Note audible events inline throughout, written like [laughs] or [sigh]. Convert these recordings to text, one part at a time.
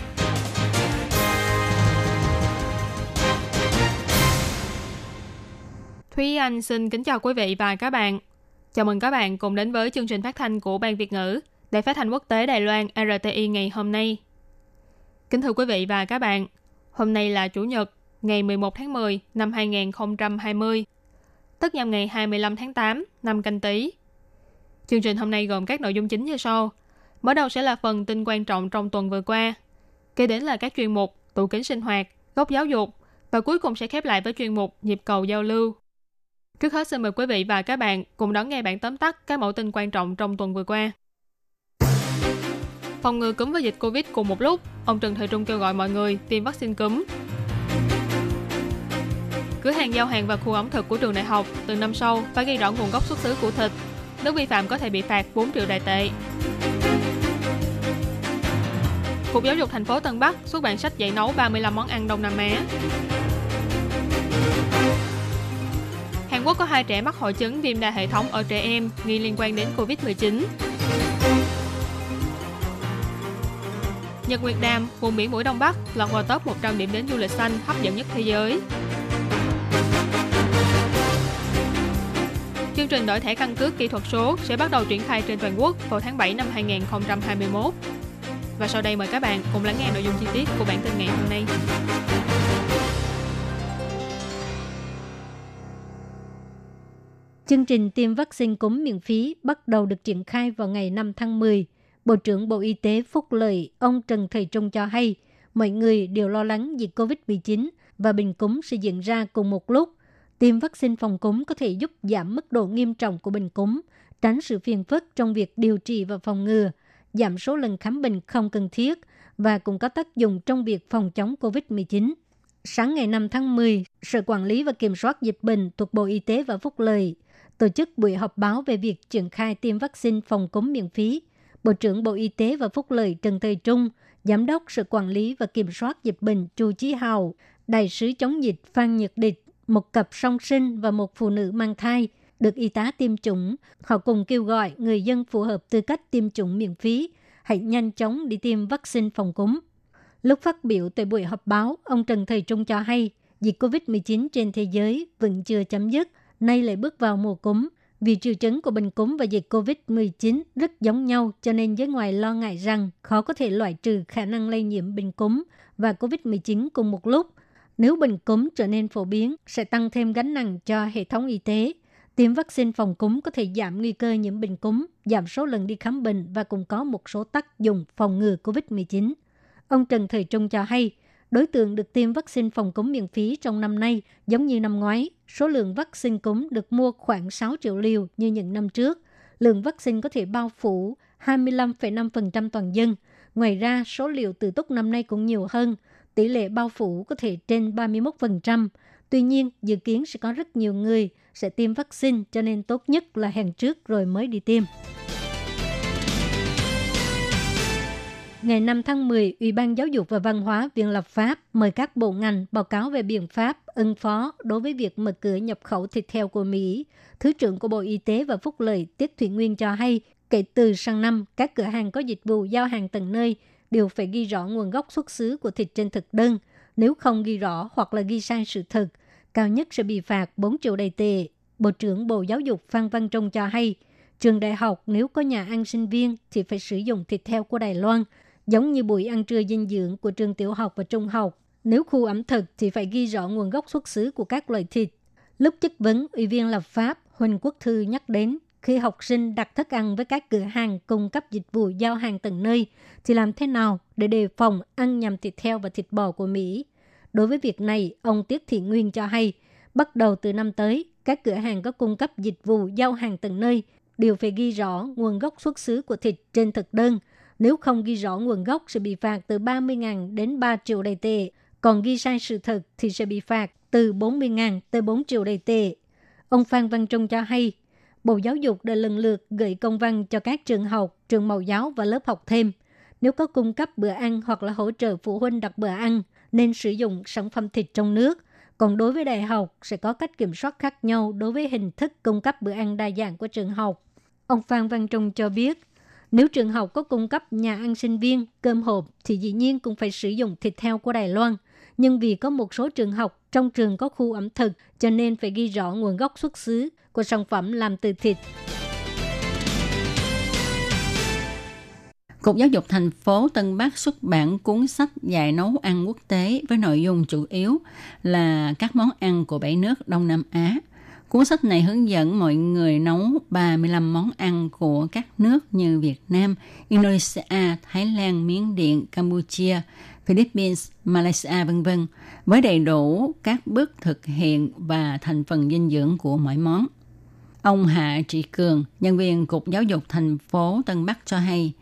Thúy Anh xin kính chào quý vị và các bạn. Chào mừng các bạn cùng đến với chương trình phát thanh của Ban Việt ngữ Đài phát thanh quốc tế Đài Loan RTI ngày hôm nay. Kính thưa quý vị và các bạn, hôm nay là Chủ nhật, ngày 11 tháng 10 năm 2020, tức nhằm ngày 25 tháng 8 năm canh tí. Chương trình hôm nay gồm các nội dung chính như sau. Mở đầu sẽ là phần tin quan trọng trong tuần vừa qua. Kế đến là các chuyên mục tủ kính sinh hoạt, góc giáo dục và cuối cùng sẽ khép lại với chuyên mục nhịp cầu giao lưu. Trước hết xin mời quý vị và các bạn cùng đón nghe bản tóm tắt các mẫu tin quan trọng trong tuần vừa qua. Phòng ngừa cúm và dịch Covid cùng một lúc, ông Trần Thời Trung kêu gọi mọi người tiêm vaccine cúm. Cửa hàng giao hàng và khu ẩm thực của trường đại học từ năm sau phải ghi rõ nguồn gốc xuất xứ của thịt. Nếu vi phạm có thể bị phạt 4 triệu đại tệ. Cục Giáo dục thành phố Tân Bắc xuất bản sách dạy nấu 35 món ăn Đông Nam Á. Hàn Quốc có hai trẻ mắc hội chứng viêm đa hệ thống ở trẻ em nghi liên quan đến Covid-19. Nhật Nguyệt Đàm, vùng biển mũi Đông Bắc, lọt vào top 100 điểm đến du lịch xanh hấp dẫn nhất thế giới. Chương trình đổi thẻ căn cước kỹ thuật số sẽ bắt đầu triển khai trên toàn quốc vào tháng 7 năm 2021. Và sau đây mời các bạn cùng lắng nghe nội dung chi tiết của bản tin ngày hôm nay. Chương trình tiêm vaccine cúm miễn phí bắt đầu được triển khai vào ngày 5 tháng 10. Bộ trưởng Bộ Y tế Phúc Lợi, ông Trần Thầy Trung cho hay, mọi người đều lo lắng dịch COVID-19 và bệnh cúm sẽ diễn ra cùng một lúc. Tiêm vaccine phòng cúm có thể giúp giảm mức độ nghiêm trọng của bệnh cúm, tránh sự phiền phức trong việc điều trị và phòng ngừa, giảm số lần khám bệnh không cần thiết và cũng có tác dụng trong việc phòng chống COVID-19. Sáng ngày 5 tháng 10, Sở Quản lý và Kiểm soát Dịch bệnh thuộc Bộ Y tế và Phúc Lợi tổ chức buổi họp báo về việc triển khai tiêm vaccine phòng cúm miễn phí. Bộ trưởng Bộ Y tế và Phúc lợi Trần Thời Trung, Giám đốc Sở Quản lý và Kiểm soát Dịch bệnh Chu Chí Hào, Đại sứ chống dịch Phan Nhật Địch, một cặp song sinh và một phụ nữ mang thai được y tá tiêm chủng. Họ cùng kêu gọi người dân phù hợp tư cách tiêm chủng miễn phí, hãy nhanh chóng đi tiêm vaccine phòng cúm. Lúc phát biểu tại buổi họp báo, ông Trần Thời Trung cho hay dịch COVID-19 trên thế giới vẫn chưa chấm dứt – nay lại bước vào mùa cúm. Vì triệu chứng của bệnh cúm và dịch COVID-19 rất giống nhau cho nên giới ngoài lo ngại rằng khó có thể loại trừ khả năng lây nhiễm bệnh cúm và COVID-19 cùng một lúc. Nếu bệnh cúm trở nên phổ biến, sẽ tăng thêm gánh nặng cho hệ thống y tế. Tiêm vaccine phòng cúm có thể giảm nguy cơ nhiễm bệnh cúm, giảm số lần đi khám bệnh và cũng có một số tác dụng phòng ngừa COVID-19. Ông Trần Thời Trung cho hay, đối tượng được tiêm vaccine phòng cúm miễn phí trong năm nay giống như năm ngoái. Số lượng vaccine cúm được mua khoảng 6 triệu liều như những năm trước. Lượng vaccine có thể bao phủ 25,5% toàn dân. Ngoài ra, số liều từ túc năm nay cũng nhiều hơn. Tỷ lệ bao phủ có thể trên 31%. Tuy nhiên, dự kiến sẽ có rất nhiều người sẽ tiêm vaccine cho nên tốt nhất là hẹn trước rồi mới đi tiêm. Ngày 5 tháng 10, Ủy ban Giáo dục và Văn hóa Viện Lập pháp mời các bộ ngành báo cáo về biện pháp ứng phó đối với việc mở cửa nhập khẩu thịt heo của Mỹ. Thứ trưởng của Bộ Y tế và Phúc lợi Tiết Thủy Nguyên cho hay, kể từ sang năm, các cửa hàng có dịch vụ giao hàng tận nơi đều phải ghi rõ nguồn gốc xuất xứ của thịt trên thực đơn. Nếu không ghi rõ hoặc là ghi sai sự thật, cao nhất sẽ bị phạt 4 triệu đầy tệ. Bộ trưởng Bộ Giáo dục Phan Văn Trung cho hay, trường đại học nếu có nhà ăn sinh viên thì phải sử dụng thịt heo của Đài Loan – giống như buổi ăn trưa dinh dưỡng của trường tiểu học và trung học. Nếu khu ẩm thực thì phải ghi rõ nguồn gốc xuất xứ của các loại thịt. Lúc chất vấn, Ủy viên lập pháp Huỳnh Quốc Thư nhắc đến khi học sinh đặt thức ăn với các cửa hàng cung cấp dịch vụ giao hàng tận nơi thì làm thế nào để đề phòng ăn nhầm thịt heo và thịt bò của Mỹ. Đối với việc này, ông Tiết Thị Nguyên cho hay, bắt đầu từ năm tới, các cửa hàng có cung cấp dịch vụ giao hàng tận nơi đều phải ghi rõ nguồn gốc xuất xứ của thịt trên thực đơn – nếu không ghi rõ nguồn gốc sẽ bị phạt từ 30.000 đến 3 triệu đầy tệ. còn ghi sai sự thật thì sẽ bị phạt từ 40.000 tới 4 triệu đầy tệ. Ông Phan Văn Trung cho hay, Bộ Giáo dục đã lần lượt gửi công văn cho các trường học, trường mẫu giáo và lớp học thêm. Nếu có cung cấp bữa ăn hoặc là hỗ trợ phụ huynh đặt bữa ăn, nên sử dụng sản phẩm thịt trong nước. Còn đối với đại học, sẽ có cách kiểm soát khác nhau đối với hình thức cung cấp bữa ăn đa dạng của trường học. Ông Phan Văn Trung cho biết, nếu trường học có cung cấp nhà ăn sinh viên, cơm hộp thì dĩ nhiên cũng phải sử dụng thịt heo của Đài Loan. Nhưng vì có một số trường học trong trường có khu ẩm thực cho nên phải ghi rõ nguồn gốc xuất xứ của sản phẩm làm từ thịt. Cục Giáo dục thành phố Tân Bắc xuất bản cuốn sách dạy nấu ăn quốc tế với nội dung chủ yếu là các món ăn của bảy nước Đông Nam Á. Cuốn sách này hướng dẫn mọi người nấu 35 món ăn của các nước như Việt Nam, Indonesia, Thái Lan, Miến Điện, Campuchia, Philippines, Malaysia vân vân với đầy đủ các bước thực hiện và thành phần dinh dưỡng của mỗi món. Ông Hạ Trị Cường, nhân viên Cục Giáo dục thành phố Tân Bắc cho hay,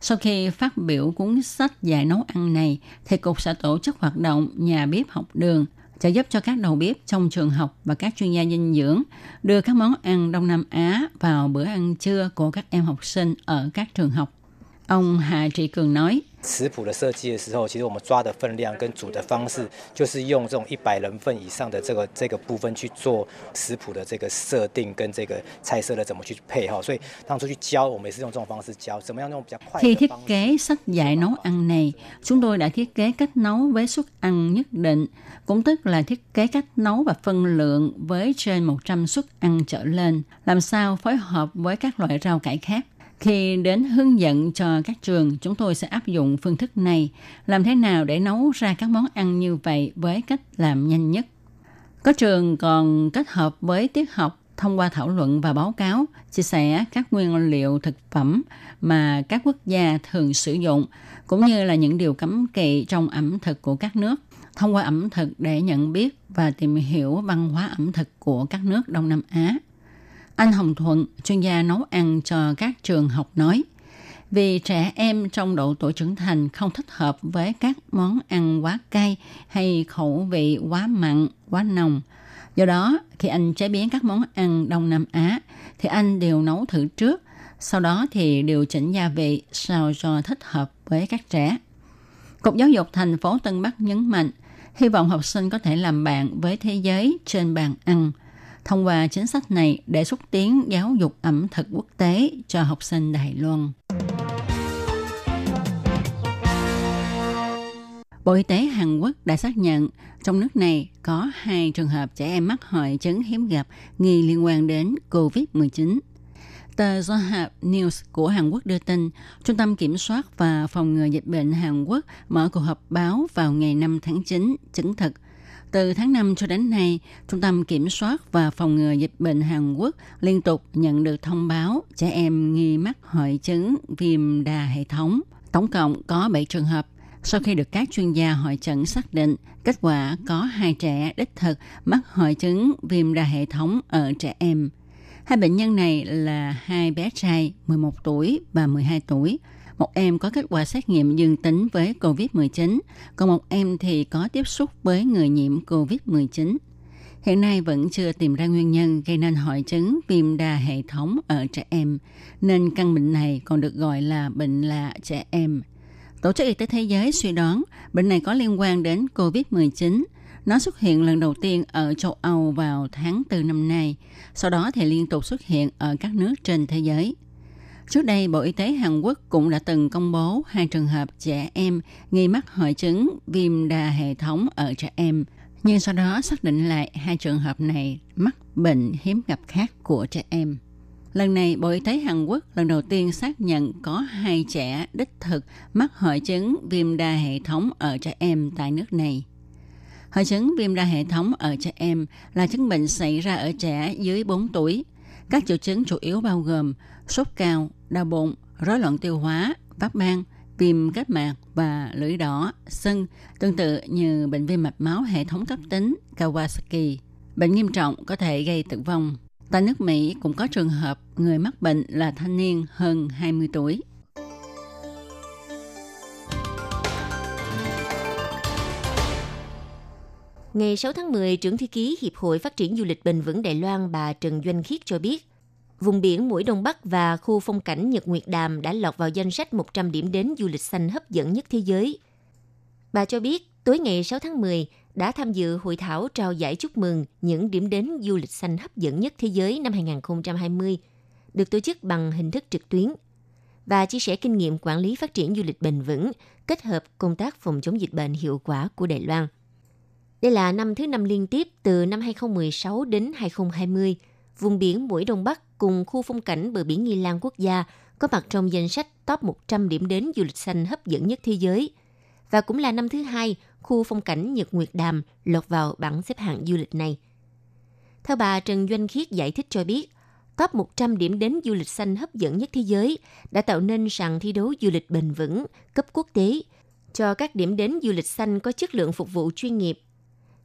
sau khi phát biểu cuốn sách dạy nấu ăn này, thì cục sẽ tổ chức hoạt động nhà bếp học đường sẽ giúp cho các đầu bếp trong trường học và các chuyên gia dinh dưỡng đưa các món ăn Đông Nam Á vào bữa ăn trưa của các em học sinh ở các trường học. Ông Hà Trị Cường nói, 食谱的设计的时候，其实我们抓的分量跟煮的方式，就是用这种一百人份以上的这个这个部分去做食谱的这个设定跟这个菜色的怎么去配哈。所以当初去教，我们也是用这种方式教，怎么样用比较快 Khi 的 thiết 方式。 kế sách dạy nấu ăn này, chúng tôi đã thiết kế cách nấu với suất ăn nhất định, cũng tức là thiết kế cách nấu và phân lượng với trên 100 suất ăn trở lên, làm sao phối hợp với các loại rau cải khác. khi đến hướng dẫn cho các trường, chúng tôi sẽ áp dụng phương thức này, làm thế nào để nấu ra các món ăn như vậy với cách làm nhanh nhất. Có trường còn kết hợp với tiết học thông qua thảo luận và báo cáo, chia sẻ các nguyên liệu thực phẩm mà các quốc gia thường sử dụng, cũng như là những điều cấm kỵ trong ẩm thực của các nước, thông qua ẩm thực để nhận biết và tìm hiểu văn hóa ẩm thực của các nước Đông Nam Á. Anh Hồng Thuận, chuyên gia nấu ăn cho các trường học nói, vì trẻ em trong độ tuổi trưởng thành không thích hợp với các món ăn quá cay hay khẩu vị quá mặn, quá nồng. Do đó, khi anh chế biến các món ăn Đông Nam Á, thì anh đều nấu thử trước, sau đó thì điều chỉnh gia vị sao cho thích hợp với các trẻ. Cục Giáo dục thành phố Tân Bắc nhấn mạnh, hy vọng học sinh có thể làm bạn với thế giới trên bàn ăn. Thông qua chính sách này để xúc tiến giáo dục ẩm thực quốc tế cho học sinh Đài Loan. Bộ Y tế Hàn Quốc đã xác nhận trong nước này có hai trường hợp trẻ em mắc hội chứng hiếm gặp nghi liên quan đến COVID-19. Tờ Yonhap News của Hàn Quốc đưa tin, Trung tâm Kiểm soát và Phòng ngừa Dịch bệnh Hàn Quốc mở cuộc họp báo vào ngày 5 tháng 9, chứng thực. Từ tháng 5 cho đến nay, Trung tâm Kiểm soát và Phòng ngừa Dịch bệnh Hàn Quốc liên tục nhận được thông báo trẻ em nghi mắc hội chứng viêm đa hệ thống. Tổng cộng có 7 trường hợp. Sau khi được các chuyên gia hội chẩn xác định, kết quả có hai trẻ đích thực mắc hội chứng viêm đa hệ thống ở trẻ em. Hai bệnh nhân này là hai bé trai 11 tuổi và 12 tuổi. Một em có kết quả xét nghiệm dương tính với COVID-19, còn một em thì có tiếp xúc với người nhiễm COVID-19. Hiện nay vẫn chưa tìm ra nguyên nhân gây nên hội chứng viêm đa hệ thống ở trẻ em, nên căn bệnh này còn được gọi là bệnh lạ trẻ em. Tổ chức Y tế Thế giới suy đoán bệnh này có liên quan đến COVID-19. Nó xuất hiện lần đầu tiên ở châu Âu vào tháng 4 năm nay, sau đó thì liên tục xuất hiện ở các nước trên thế giới. Trước đây, Bộ Y tế Hàn Quốc cũng đã từng công bố hai trường hợp trẻ em nghi mắc hội chứng viêm đa hệ thống ở trẻ em, nhưng sau đó xác định lại hai trường hợp này mắc bệnh hiếm gặp khác của trẻ em. Lần này, Bộ Y tế Hàn Quốc lần đầu tiên xác nhận có hai trẻ đích thực mắc hội chứng viêm đa hệ thống ở trẻ em tại nước này. Hội chứng viêm đa hệ thống ở trẻ em là chứng bệnh xảy ra ở trẻ dưới 4 tuổi. Các triệu chứng chủ yếu bao gồm sốt cao, đau bụng, rối loạn tiêu hóa, phát ban, viêm kết mạc và lưỡi đỏ, sưng, tương tự như bệnh viêm mạch máu hệ thống cấp tính Kawasaki. Bệnh nghiêm trọng có thể gây tử vong. Tại nước Mỹ cũng có trường hợp người mắc bệnh là thanh niên hơn 20 tuổi. Ngày 6 tháng 10, trưởng thư ký Hiệp hội Phát triển Du lịch Bền vững Đài Loan bà Trần Doanh Khiết cho biết, vùng biển Mũi Đông Bắc và khu phong cảnh Nhật Nguyệt Đàm đã lọt vào danh sách 100 điểm đến du lịch xanh hấp dẫn nhất thế giới. Bà cho biết, tối ngày 6 tháng 10 đã tham dự hội thảo trao giải chúc mừng những điểm đến du lịch xanh hấp dẫn nhất thế giới năm 2020, được tổ chức bằng hình thức trực tuyến và chia sẻ kinh nghiệm quản lý phát triển du lịch bền vững kết hợp công tác phòng chống dịch bệnh hiệu quả của Đài Loan. Đây là năm thứ năm liên tiếp từ năm 2016 đến 2020, vùng biển Mũi Đông Bắc cùng khu phong cảnh bờ biển Nghi Lan quốc gia có mặt trong danh sách top 100 điểm đến du lịch xanh hấp dẫn nhất thế giới. Và cũng là năm thứ hai, khu phong cảnh Nhật Nguyệt Đàm lọt vào bảng xếp hạng du lịch này. Theo bà Trần Doanh Khiết giải thích cho biết, top 100 điểm đến du lịch xanh hấp dẫn nhất thế giới đã tạo nên sàn thi đấu du lịch bền vững cấp quốc tế cho các điểm đến du lịch xanh có chất lượng phục vụ chuyên nghiệp.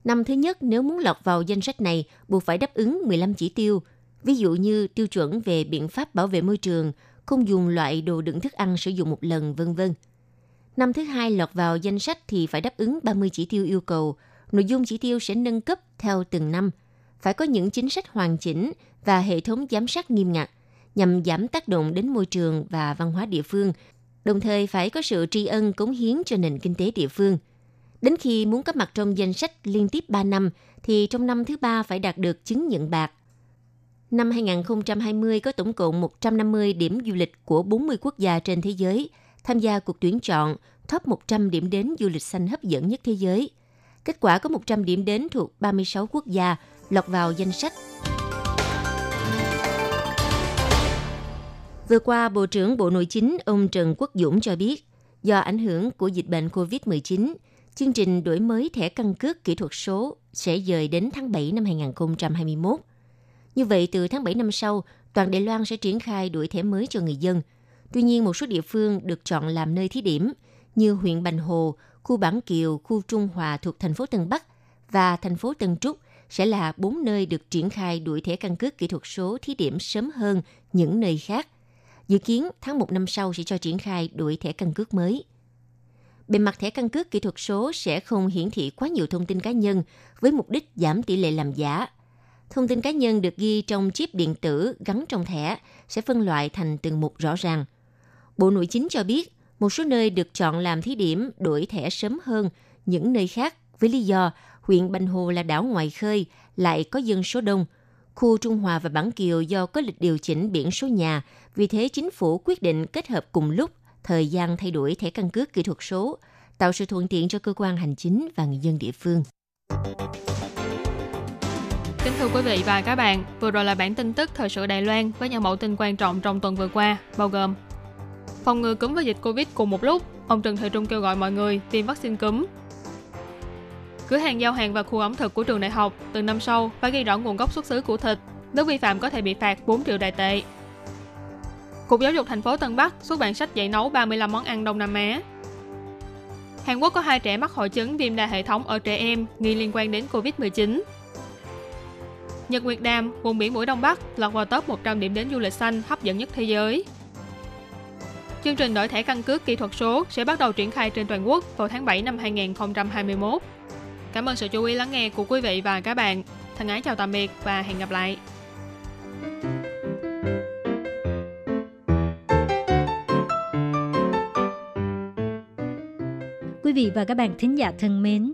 Năm thứ nhất, nếu muốn lọt vào danh sách này, buộc phải đáp ứng 15 chỉ tiêu, ví dụ như tiêu chuẩn về biện pháp bảo vệ môi trường, không dùng loại đồ đựng thức ăn sử dụng một lần, vân vân. Năm thứ hai lọt vào danh sách thì phải đáp ứng 30 chỉ tiêu yêu cầu. Nội dung chỉ tiêu sẽ nâng cấp theo từng năm. Phải có những chính sách hoàn chỉnh và hệ thống giám sát nghiêm ngặt nhằm giảm tác động đến môi trường và văn hóa địa phương, đồng thời phải có sự tri ân cống hiến cho nền kinh tế địa phương. Đến khi muốn có mặt trong danh sách liên tiếp 3 năm, thì trong năm thứ ba phải đạt được chứng nhận bạc. Năm 2020 có tổng cộng 150 điểm du lịch của 40 quốc gia trên thế giới tham gia cuộc tuyển chọn top 100 điểm đến du lịch xanh hấp dẫn nhất thế giới. Kết quả có 100 điểm đến thuộc 36 quốc gia lọt vào danh sách Vừa qua, Bộ trưởng Bộ Nội chính ông Trần Quốc Dũng cho biết, do ảnh hưởng của dịch bệnh COVID-19, chương trình đổi mới thẻ căn cước kỹ thuật số sẽ dời đến tháng 7 năm 2021. Như vậy, từ tháng 7 năm sau, toàn Đài Loan sẽ triển khai đổi thẻ mới cho người dân. Tuy nhiên, một số địa phương được chọn làm nơi thí điểm, như huyện Bành Hồ, khu Bản Kiều, khu Trung Hòa thuộc thành phố Tân Bắc và thành phố Tân Trúc sẽ là bốn nơi được triển khai đuổi thẻ căn cước kỹ thuật số thí điểm sớm hơn những nơi khác. Dự kiến tháng 1 năm sau sẽ cho triển khai đuổi thẻ căn cước mới. Bề mặt thẻ căn cước kỹ thuật số sẽ không hiển thị quá nhiều thông tin cá nhân với mục đích giảm tỷ lệ làm giả. Thông tin cá nhân được ghi trong chip điện tử gắn trong thẻ sẽ phân loại thành từng mục rõ ràng. Bộ Nội chính cho biết, một số nơi được chọn làm thí điểm đổi thẻ sớm hơn những nơi khác với lý do huyện Bành Hồ là đảo ngoài khơi, lại có dân số đông. Khu Trung Hòa và Bản Kiều do có lịch điều chỉnh biển số nhà, vì thế chính phủ quyết định kết hợp cùng lúc thời gian thay đổi thẻ căn cước kỹ thuật số, tạo sự thuận tiện cho cơ quan hành chính và người dân địa phương. Kính thưa quý vị và các bạn, vừa rồi là bản tin tức thời sự Đài Loan với những mẫu tin quan trọng trong tuần vừa qua, bao gồm phòng ngừa cúm và dịch Covid cùng một lúc, ông Trần Thời Trung kêu gọi mọi người tiêm vaccine cúm. Cửa hàng giao hàng và khu ẩm thực của trường đại học từ năm sau phải ghi rõ nguồn gốc xuất xứ của thịt, nếu vi phạm có thể bị phạt 4 triệu đại tệ. Cục Giáo dục thành phố Tân Bắc xuất bản sách dạy nấu 35 món ăn Đông Nam Á. Hàn Quốc có hai trẻ mắc hội chứng viêm đa hệ thống ở trẻ em nghi liên quan đến Covid-19. Nhật Nguyệt Đàm, vùng biển mũi Đông Bắc, lọt vào top 100 điểm đến du lịch xanh hấp dẫn nhất thế giới. Chương trình đổi thẻ căn cước kỹ thuật số sẽ bắt đầu triển khai trên toàn quốc vào tháng 7 năm 2021. Cảm ơn sự chú ý lắng nghe của quý vị và các bạn. Thân ái chào tạm biệt và hẹn gặp lại. Quý vị và các bạn thính giả thân mến,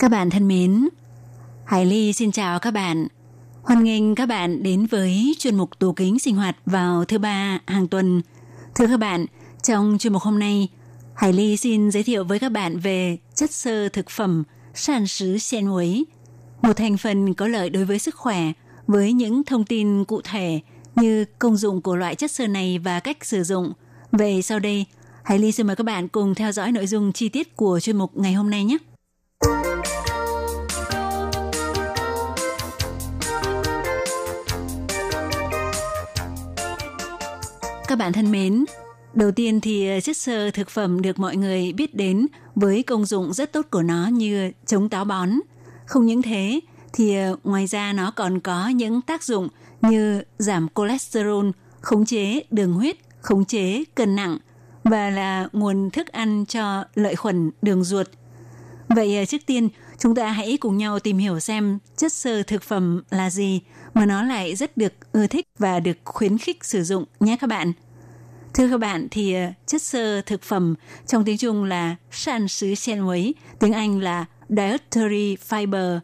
Các bạn thân mến, Hải Ly xin chào các bạn. Hoan nghênh các bạn đến với chuyên mục tủ kính sinh hoạt vào thứ ba hàng tuần. Thưa các bạn, trong chuyên mục hôm nay, Hải Ly xin giới thiệu với các bạn về chất xơ thực phẩm sản sứ sen muối, một thành phần có lợi đối với sức khỏe với những thông tin cụ thể như công dụng của loại chất xơ này và cách sử dụng. về sau đây, Hải Ly xin mời các bạn cùng theo dõi nội dung chi tiết của chuyên mục ngày hôm nay nhé. Các bạn thân mến, đầu tiên thì ờ, chất xơ thực phẩm được mọi người biết đến với công dụng rất tốt của nó như chống táo bón. Không những thế, thì ờ, ngoài ra nó còn có những tác dụng như giảm cholesterol, khống chế đường huyết, khống chế cân nặng và là nguồn thức ăn cho lợi khuẩn đường ruột. Vậy ờ, trước tiên, chúng ta hãy cùng nhau tìm hiểu xem chất xơ thực phẩm là gì mà nó lại rất được ưa thích và được khuyến khích sử dụng nhé các bạn. Thưa các bạn thì ờ, chất xơ thực phẩm trong tiếng Trung là sản sứ sen muối, tiếng Anh là dietary fiber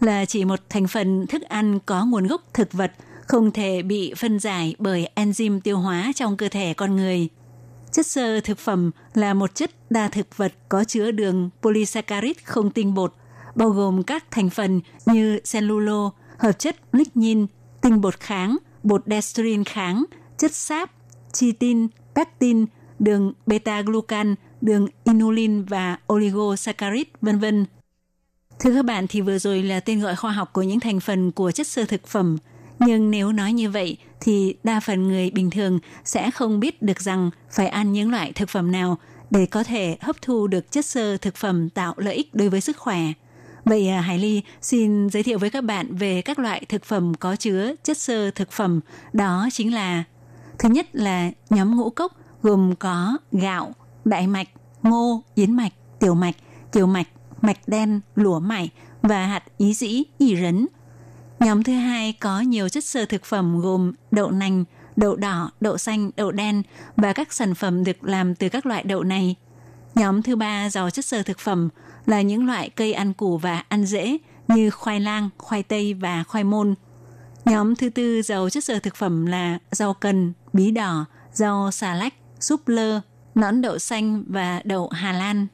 là chỉ một thành phần thức ăn có nguồn gốc thực vật không thể bị phân giải bởi enzyme tiêu hóa trong cơ thể con người. Chất xơ thực phẩm là một chất đa thực vật có chứa đường polysaccharide không tinh bột, bao gồm các thành phần như cellulo, hợp chất lignin, tinh bột kháng, bột dextrin kháng, chất sáp, chitin, pectin, đường beta-glucan, đường inulin và oligosaccharide, vân vân. Thưa các bạn thì vừa rồi là tên gọi khoa học của những thành phần của chất sơ thực phẩm. Nhưng nếu nói như vậy thì đa phần người bình thường sẽ không biết được rằng phải ăn những loại thực phẩm nào để có thể hấp thu được chất xơ thực phẩm tạo lợi ích đối với sức khỏe. Vậy à, Hải Ly xin giới thiệu với các bạn về các loại thực phẩm có chứa chất xơ thực phẩm. Đó chính là thứ nhất là nhóm ngũ cốc gồm có gạo, đại mạch, ngô, yến mạch, tiểu mạch, kiều mạch, mạch đen, lúa mải và hạt ý dĩ, ý rấn. Nhóm thứ hai có nhiều chất xơ thực phẩm gồm đậu nành, đậu đỏ, đậu xanh, đậu đen và các sản phẩm được làm từ các loại đậu này. Nhóm thứ ba giàu chất xơ thực phẩm là những loại cây ăn củ và ăn dễ như khoai lang, khoai tây và khoai môn. Nhóm thứ tư giàu chất xơ thực phẩm là rau cần, bí đỏ, rau xà lách, súp lơ, nón đậu xanh và đậu Hà Lan.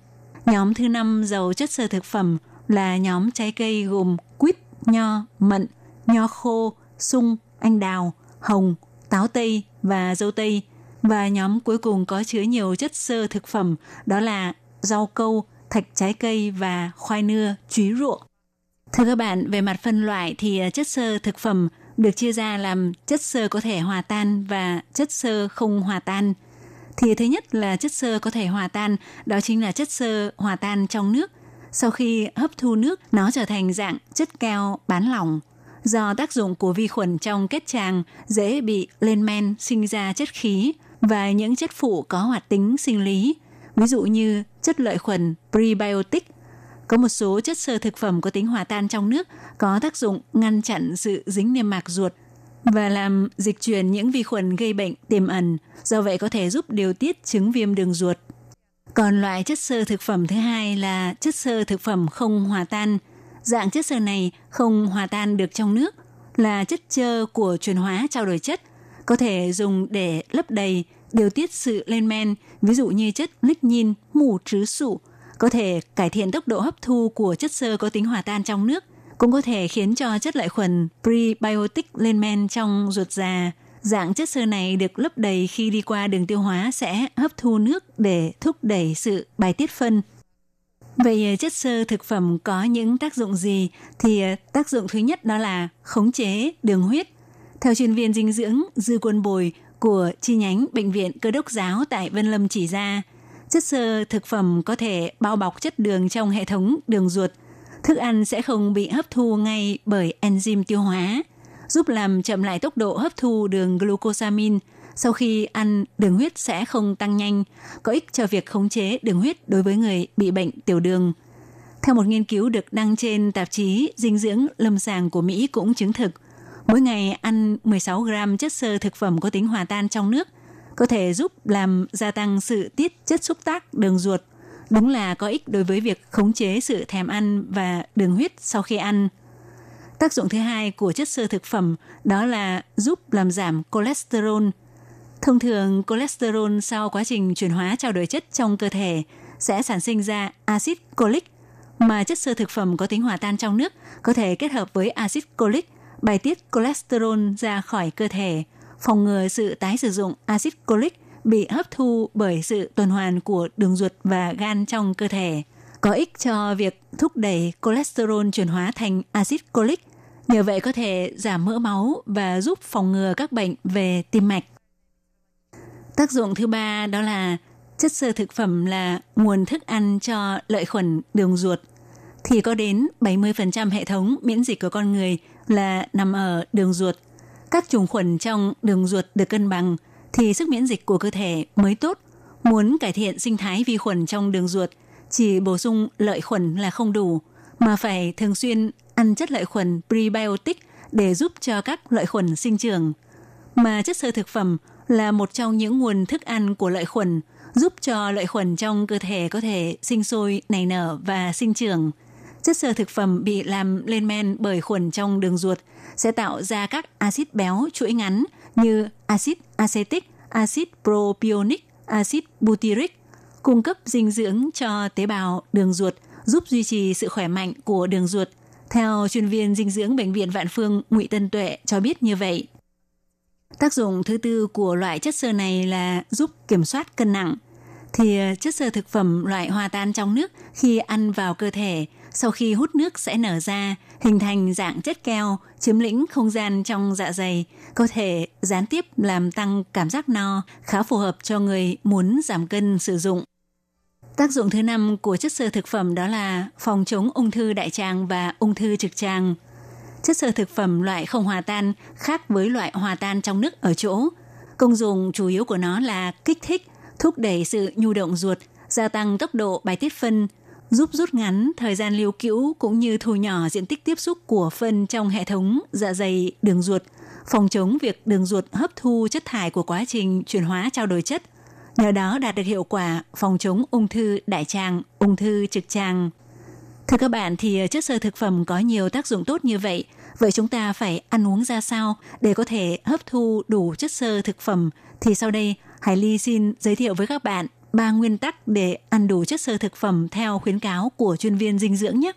Nhóm thứ năm giàu chất xơ thực phẩm là nhóm trái cây gồm quýt, nho, mận, nho khô, sung, anh đào, hồng, táo tây và dâu tây. Và nhóm cuối cùng có chứa nhiều chất xơ thực phẩm đó là rau câu, thạch trái cây và khoai nưa, chúy ruộng. Thưa các bạn, về mặt phân loại thì à, chất xơ thực phẩm được chia ra làm chất xơ có thể hòa tan và chất xơ không hòa tan. Thì thứ nhất là chất xơ có thể hòa tan, đó chính là chất xơ hòa tan trong nước. Sau khi hấp thu nước, nó trở thành dạng chất keo bán lỏng. Do tác dụng của vi khuẩn trong kết tràng dễ bị lên men sinh ra chất khí và những chất phụ có hoạt tính sinh lý, ví dụ như chất lợi khuẩn prebiotic. Có một số chất xơ thực phẩm có tính hòa tan trong nước có tác dụng ngăn chặn sự dính niêm mạc ruột và làm dịch chuyển những vi khuẩn gây bệnh tiềm ẩn, do vậy có thể giúp điều tiết chứng viêm đường ruột. Còn loại chất xơ thực phẩm thứ hai là chất xơ thực phẩm không hòa tan. Dạng chất xơ này không hòa tan được trong nước, là chất xơ của chuyển hóa trao đổi chất, có thể dùng để lấp đầy, điều tiết sự lên men, ví dụ như chất lignin, mù trứ sụ, có thể cải thiện tốc độ hấp thu của chất xơ có tính hòa tan trong nước, cũng có thể khiến cho chất lợi khuẩn prebiotic lên men trong ruột già. Dạng chất xơ này được lấp đầy khi đi qua đường tiêu hóa sẽ hấp thu nước để thúc đẩy sự bài tiết phân. Vậy ờ, chất xơ thực phẩm có những tác dụng gì? Thì ờ, tác dụng thứ nhất đó là khống chế đường huyết. Theo chuyên viên dinh dưỡng Dư Quân Bồi của chi nhánh Bệnh viện Cơ đốc giáo tại Vân Lâm chỉ ra, chất xơ thực phẩm có thể bao bọc chất đường trong hệ thống đường ruột. Thức ăn sẽ không bị hấp thu ngay bởi enzyme tiêu hóa, giúp làm chậm lại tốc độ hấp thu đường glucosamine. Sau khi ăn, đường huyết sẽ không tăng nhanh, có ích cho việc khống chế đường huyết đối với người bị bệnh tiểu đường. Theo một nghiên cứu được đăng trên tạp chí Dinh dưỡng lâm sàng của Mỹ cũng chứng thực, mỗi ngày ăn 16 gram chất xơ thực phẩm có tính hòa tan trong nước có thể giúp làm gia tăng sự tiết chất xúc tác đường ruột. Đúng là có ích đối với việc khống chế sự thèm ăn và đường huyết sau khi ăn. Tác dụng thứ hai của chất xơ thực phẩm đó là giúp làm giảm cholesterol. Thông thường, cholesterol sau quá trình chuyển hóa trao đổi chất trong cơ thể sẽ sản sinh ra axit cholic, mà chất xơ thực phẩm có tính hòa tan trong nước có thể kết hợp với axit cholic bài tiết cholesterol ra khỏi cơ thể – phòng ngừa sự tái sử dụng axit cholic bị hấp thu bởi sự tuần hoàn của đường ruột và gan trong cơ thể, có ích cho việc thúc đẩy cholesterol chuyển hóa thành axit cholic. Nhờ vậy có thể giảm mỡ máu và giúp phòng ngừa các bệnh về tim mạch. Tác dụng thứ ba đó là chất xơ thực phẩm là nguồn thức ăn cho lợi khuẩn đường ruột. Thì có đến 70% hệ thống miễn dịch của con người là nằm ở đường ruột – các trùng khuẩn trong đường ruột được cân bằng thì sức miễn dịch của cơ thể mới tốt. Muốn cải thiện sinh thái vi khuẩn trong đường ruột, chỉ bổ sung lợi khuẩn là không đủ, mà phải thường xuyên ăn chất lợi khuẩn prebiotic để giúp cho các lợi khuẩn sinh trưởng. Mà chất sơ thực phẩm là một trong những nguồn thức ăn của lợi khuẩn, giúp cho lợi khuẩn trong cơ thể có thể sinh sôi, nảy nở và sinh trưởng. Chất xơ thực phẩm bị làm lên men bởi khuẩn trong đường ruột – sẽ tạo ra các axit béo chuỗi ngắn như axit acetic, axit propionic, axit butyric, cung cấp dinh dưỡng cho tế bào đường ruột, giúp duy trì sự khỏe mạnh của đường ruột. Theo chuyên viên dinh dưỡng Bệnh viện Vạn Phương Ngụy Tân Tuệ cho biết như vậy. Tác dụng thứ tư của loại chất xơ này là giúp kiểm soát cân nặng. Thì chất xơ thực phẩm loại hòa tan trong nước khi ăn vào cơ thể sau khi hút nước sẽ nở ra, hình thành dạng chất keo, chiếm lĩnh không gian trong dạ dày, có thể gián tiếp làm tăng cảm giác no, khá phù hợp cho người muốn giảm cân sử dụng. Tác dụng thứ năm của chất xơ thực phẩm đó là phòng chống ung thư đại tràng và ung thư trực tràng. Chất xơ thực phẩm loại không hòa tan khác với loại hòa tan trong nước ở chỗ. Công dụng chủ yếu của nó là kích thích, thúc đẩy sự nhu động ruột, gia tăng tốc độ bài tiết phân, giúp rút ngắn thời gian lưu cữu cũng như thu nhỏ diện tích tiếp xúc của phân trong hệ thống dạ dày đường ruột, phòng chống việc đường ruột hấp thu chất thải của quá trình chuyển hóa trao đổi chất. Nhờ đó đạt được hiệu quả phòng chống ung thư đại tràng, ung thư trực tràng. Thưa các bạn thì chất sơ thực phẩm có nhiều tác dụng tốt như vậy, vậy chúng ta phải ăn uống ra sao để có thể hấp thu đủ chất xơ thực phẩm thì sau đây Hải Ly xin giới thiệu với các bạn ba nguyên tắc để ăn đủ chất xơ thực phẩm theo khuyến cáo của chuyên viên dinh dưỡng nhé.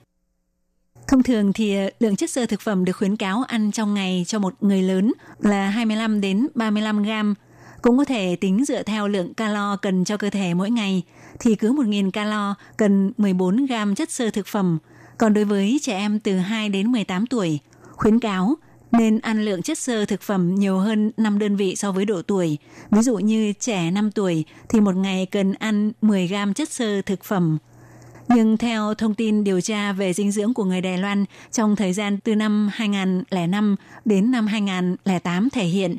Thông thường thì ờ, lượng chất xơ thực phẩm được khuyến cáo ăn trong ngày cho một người lớn là 25 đến 35 gram. Cũng có thể tính dựa theo lượng calo cần cho cơ thể mỗi ngày thì cứ 1.000 calo cần 14 gram chất xơ thực phẩm. Còn đối với trẻ em từ 2 đến 18 tuổi, khuyến cáo nên ăn lượng chất xơ thực phẩm nhiều hơn 5 đơn vị so với độ tuổi. Ví dụ như trẻ 5 tuổi thì một ngày cần ăn 10 gram chất xơ thực phẩm. Nhưng theo thông tin điều tra về dinh dưỡng của người Đài Loan trong thời gian từ năm 2005 đến năm 2008 thể hiện,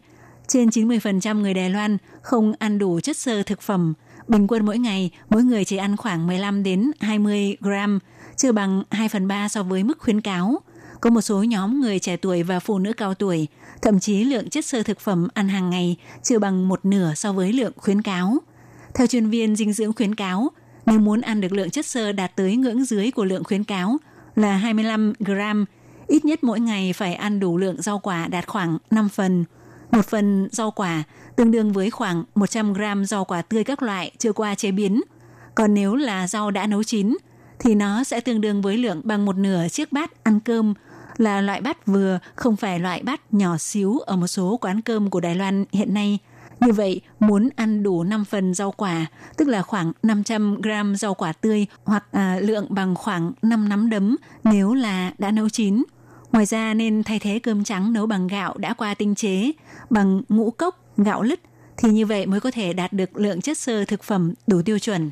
trên 90% người Đài Loan không ăn đủ chất xơ thực phẩm. Bình quân mỗi ngày, mỗi người chỉ ăn khoảng 15 đến 20 gram, chưa bằng 2 phần 3 so với mức khuyến cáo – có một số nhóm người trẻ tuổi và phụ nữ cao tuổi, thậm chí lượng chất sơ thực phẩm ăn hàng ngày chưa bằng một nửa so với lượng khuyến cáo. Theo chuyên viên dinh dưỡng khuyến cáo, nếu muốn ăn được lượng chất xơ đạt tới ngưỡng dưới của lượng khuyến cáo là 25 gram, ít nhất mỗi ngày phải ăn đủ lượng rau quả đạt khoảng 5 phần. Một phần rau quả tương đương với khoảng 100 gram rau quả tươi các loại chưa qua chế biến. Còn nếu là rau đã nấu chín, thì nó sẽ tương đương với lượng bằng một nửa chiếc bát ăn cơm là loại bát vừa, không phải loại bát nhỏ xíu ở một số quán cơm của Đài Loan hiện nay. Như vậy, muốn ăn đủ 5 phần rau quả, tức là khoảng 500 gram rau quả tươi hoặc à, lượng bằng khoảng 5 nắm đấm nếu là đã nấu chín. Ngoài ra nên thay thế cơm trắng nấu bằng gạo đã qua tinh chế, bằng ngũ cốc, gạo lứt, thì như vậy mới có thể đạt được lượng chất xơ thực phẩm đủ tiêu chuẩn.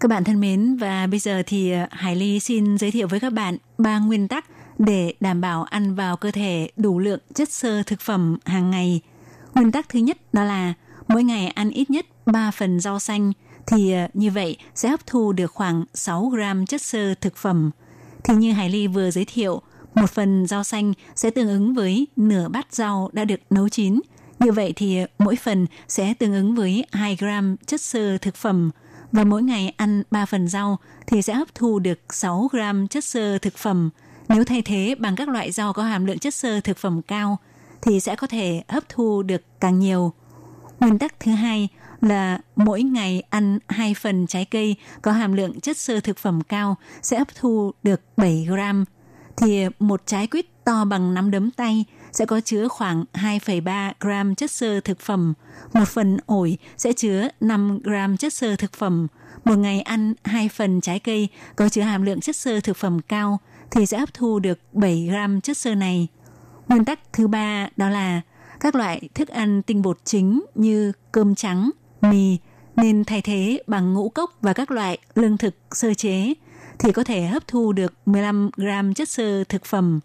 Các bạn thân mến, và bây giờ thì à, Hải Ly xin giới thiệu với các bạn ba nguyên tắc để đảm bảo ăn vào cơ thể đủ lượng chất xơ thực phẩm hàng ngày. Nguyên tắc thứ nhất đó là mỗi ngày ăn ít nhất 3 phần rau xanh thì ờ, như vậy sẽ hấp thu được khoảng 6 gram chất xơ thực phẩm. Thì như Hải Ly vừa giới thiệu, một phần rau xanh sẽ tương ứng với nửa bát rau đã được nấu chín. Như vậy thì ờ, mỗi phần sẽ tương ứng với 2 gram chất xơ thực phẩm và mỗi ngày ăn 3 phần rau thì sẽ hấp thu được 6 gram chất xơ thực phẩm. Nếu thay thế bằng các loại rau có hàm lượng chất xơ thực phẩm cao thì sẽ có thể hấp thu được càng nhiều. Nguyên tắc thứ hai là mỗi ngày ăn 2 phần trái cây có hàm lượng chất xơ thực phẩm cao sẽ hấp thu được 7 gram. Thì một trái quýt to bằng nắm đấm tay sẽ có chứa khoảng 2,3 gram chất xơ thực phẩm. Một phần ổi sẽ chứa 5 gram chất xơ thực phẩm. Một ngày ăn 2 phần trái cây có chứa hàm lượng chất xơ thực phẩm cao thì sẽ hấp thu được 7 gram chất xơ này. Nguyên tắc thứ ba đó là các loại thức ăn tinh bột chính như cơm trắng, mì nên thay thế bằng ngũ cốc và các loại lương thực sơ chế thì có thể hấp thu được 15 gram chất xơ thực phẩm.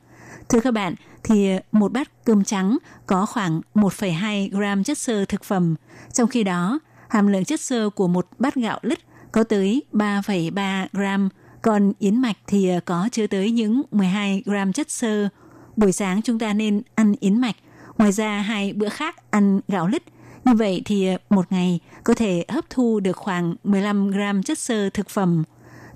Thưa các bạn, thì một bát cơm trắng có khoảng 1,2 gram chất xơ thực phẩm. Trong khi đó, hàm lượng chất xơ của một bát gạo lứt có tới 3,3 gram, còn yến mạch thì ờ, có chứa tới những 12 gram chất xơ. Buổi sáng chúng ta nên ăn yến mạch, ngoài ra hai bữa khác ăn gạo lứt. Như vậy thì ờ, một ngày có thể hấp thu được khoảng 15 gram chất xơ thực phẩm.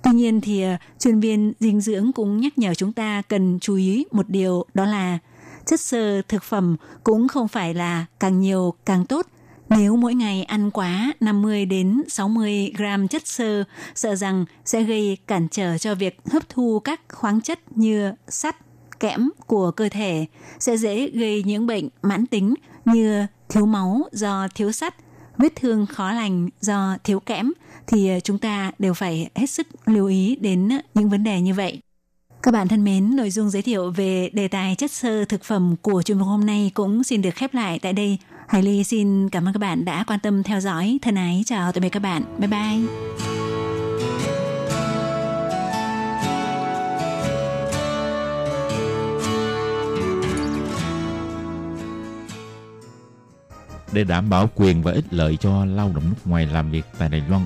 Tuy nhiên thì ờ, chuyên viên dinh dưỡng cũng nhắc nhở chúng ta cần chú ý một điều đó là chất xơ thực phẩm cũng không phải là càng nhiều càng tốt. Nếu mỗi ngày ăn quá 50 đến 60 gram chất xơ, sợ rằng sẽ gây cản trở cho việc hấp thu các khoáng chất như sắt, kẽm của cơ thể, sẽ dễ gây những bệnh mãn tính như thiếu máu do thiếu sắt, vết thương khó lành do thiếu kẽm thì chúng ta đều phải hết sức lưu ý đến những vấn đề như vậy. Các bạn thân mến, nội dung giới thiệu về đề tài chất xơ thực phẩm của chuyên mục hôm nay cũng xin được khép lại tại đây. Hải Ly xin cảm ơn các bạn đã quan tâm theo dõi. Thân ái chào tạm biệt các bạn. Bye bye. Để đảm bảo quyền và ích lợi cho lao động nước ngoài làm việc tại Đài Loan,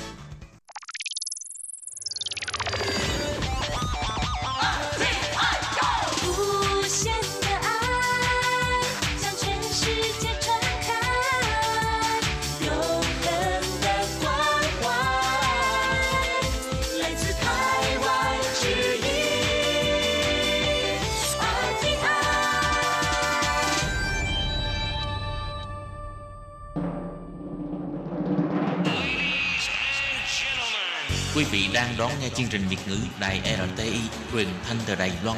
chương trình Việt ngữ Đài RTI truyền thanh từ Đài Loan.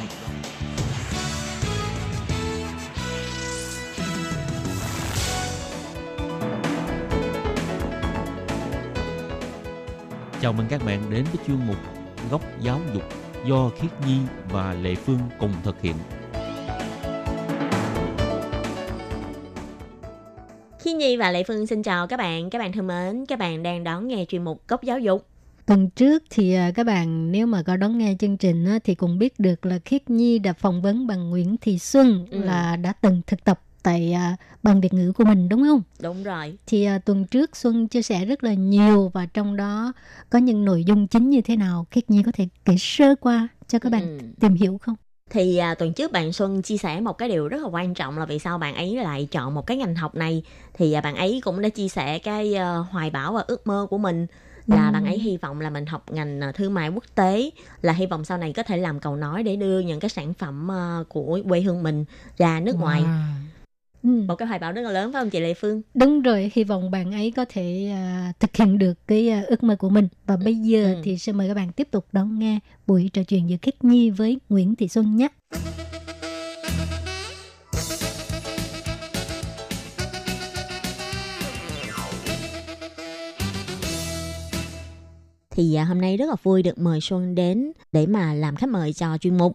Chào mừng các bạn đến với chuyên mục Góc giáo dục do Khiết Nhi và Lệ Phương cùng thực hiện. Khi Nhi và Lệ Phương xin chào các bạn, các bạn thân mến, các bạn đang đón nghe chuyên mục Góc Giáo dục. Tuần trước thì à, các bạn nếu mà có đón nghe chương trình thì cũng biết được là Khiết Nhi đã phỏng vấn bằng Nguyễn Thị Xuân Ừ. là đã từng thực tập tại à, ban Việt ngữ của mình đúng không? Đúng rồi. Thì à, tuần trước Xuân chia sẻ rất là nhiều và trong đó có những nội dung chính như thế nào Khiết Nhi có thể kể sơ qua cho các bạn Ừ. tìm hiểu không? Thì à, tuần trước bạn Xuân chia sẻ một cái điều rất là quan trọng là vì sao bạn ấy lại chọn một cái ngành học này. Thì à, bạn ấy cũng đã chia sẻ cái à, hoài bão và ước mơ của mình là Ừ. bạn ấy hy vọng là mình học ngành à, thương mại quốc tế là hy vọng sau này có thể làm cầu nói để đưa những cái sản phẩm à, của quê hương mình ra nước ngoài. Ừ. Một cái hoài bão rất là lớn phải không chị Lê Phương? Đúng rồi, hy vọng bạn ấy có thể à, thực hiện được cái ước mơ của mình. Và bây giờ Ừ. thì xin mời các bạn tiếp tục đón nghe buổi trò chuyện giữa Khiết Nhi với Nguyễn Thị Xuân nhé. Thì à, hôm nay rất là vui được mời Xuân đến để mà làm khách mời cho chuyên mục.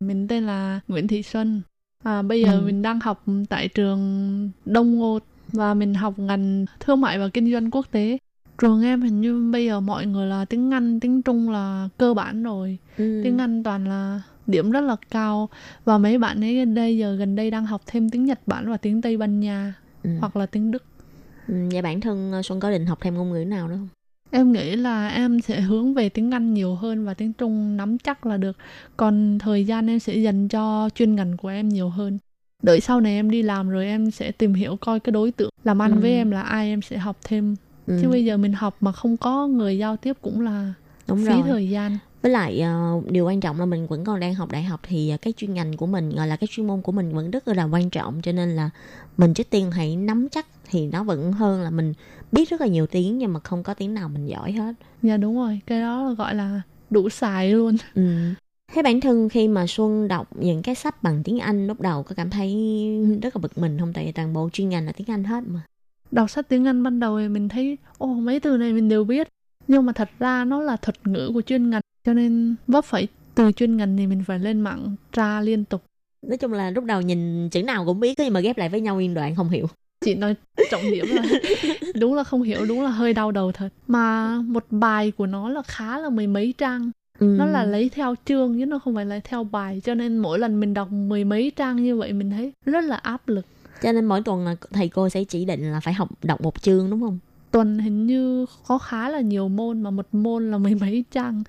Mình tên là Nguyễn Thị Xuân. À, bây giờ Ừ. mình đang học tại trường Đông Ngô và mình học ngành thương mại và kinh doanh quốc tế. Trường em hình như bây giờ mọi người là tiếng Anh, tiếng Trung là cơ bản rồi. Ừ. Tiếng Anh toàn là điểm rất là cao và mấy bạn ấy đây giờ gần đây đang học thêm tiếng Nhật Bản và tiếng Tây Ban Nha Ừ. hoặc là tiếng Đức. Ừ, Vậy bản thân à, Xuân có định học thêm ngôn ngữ nào nữa không? Em nghĩ là em sẽ hướng về tiếng Anh nhiều hơn và tiếng Trung nắm chắc là được. Còn thời gian em sẽ dành cho chuyên ngành của em nhiều hơn. Đợi sau này em đi làm rồi em sẽ tìm hiểu coi cái đối tượng làm ăn Ừ. với em là ai em sẽ học thêm. Ừ. Chứ bây giờ mình học mà không có người giao tiếp cũng là Đúng phí rồi. thời gian. Với lại ờ, điều quan trọng là mình vẫn còn đang học đại học thì ờ, cái chuyên ngành của mình gọi là cái chuyên môn của mình vẫn rất là quan trọng cho nên là mình trước tiên hãy nắm chắc thì nó vẫn hơn là mình biết rất là nhiều tiếng nhưng mà không có tiếng nào mình giỏi hết. Dạ đúng rồi, cái đó gọi là đủ xài luôn. Ừ. Thế bản thân khi mà Xuân đọc những cái sách bằng tiếng Anh lúc đầu có cảm thấy rất là bực mình không? Tại vì toàn bộ chuyên ngành là tiếng Anh hết mà. Đọc sách tiếng Anh ban đầu thì mình thấy ồ mấy từ này mình đều biết. Nhưng mà thật ra nó là thuật ngữ của chuyên ngành cho nên vấp phải từ chuyên ngành thì mình phải lên mạng tra liên tục. Nói chung là lúc đầu nhìn chữ nào cũng biết nhưng mà ghép lại với nhau nguyên đoạn không hiểu. Chị nói trọng điểm là [laughs] đúng là không hiểu đúng là hơi đau đầu thật mà một bài của nó là khá là mười mấy trang Ừ. nó là lấy theo chương chứ nó không phải lấy theo bài cho nên mỗi lần mình đọc mười mấy trang như vậy mình thấy rất là áp lực Cho nên mỗi tuần là thầy cô sẽ chỉ định là phải học đọc một chương đúng không? tuần hình như có khá là nhiều môn mà một môn là mười mấy trang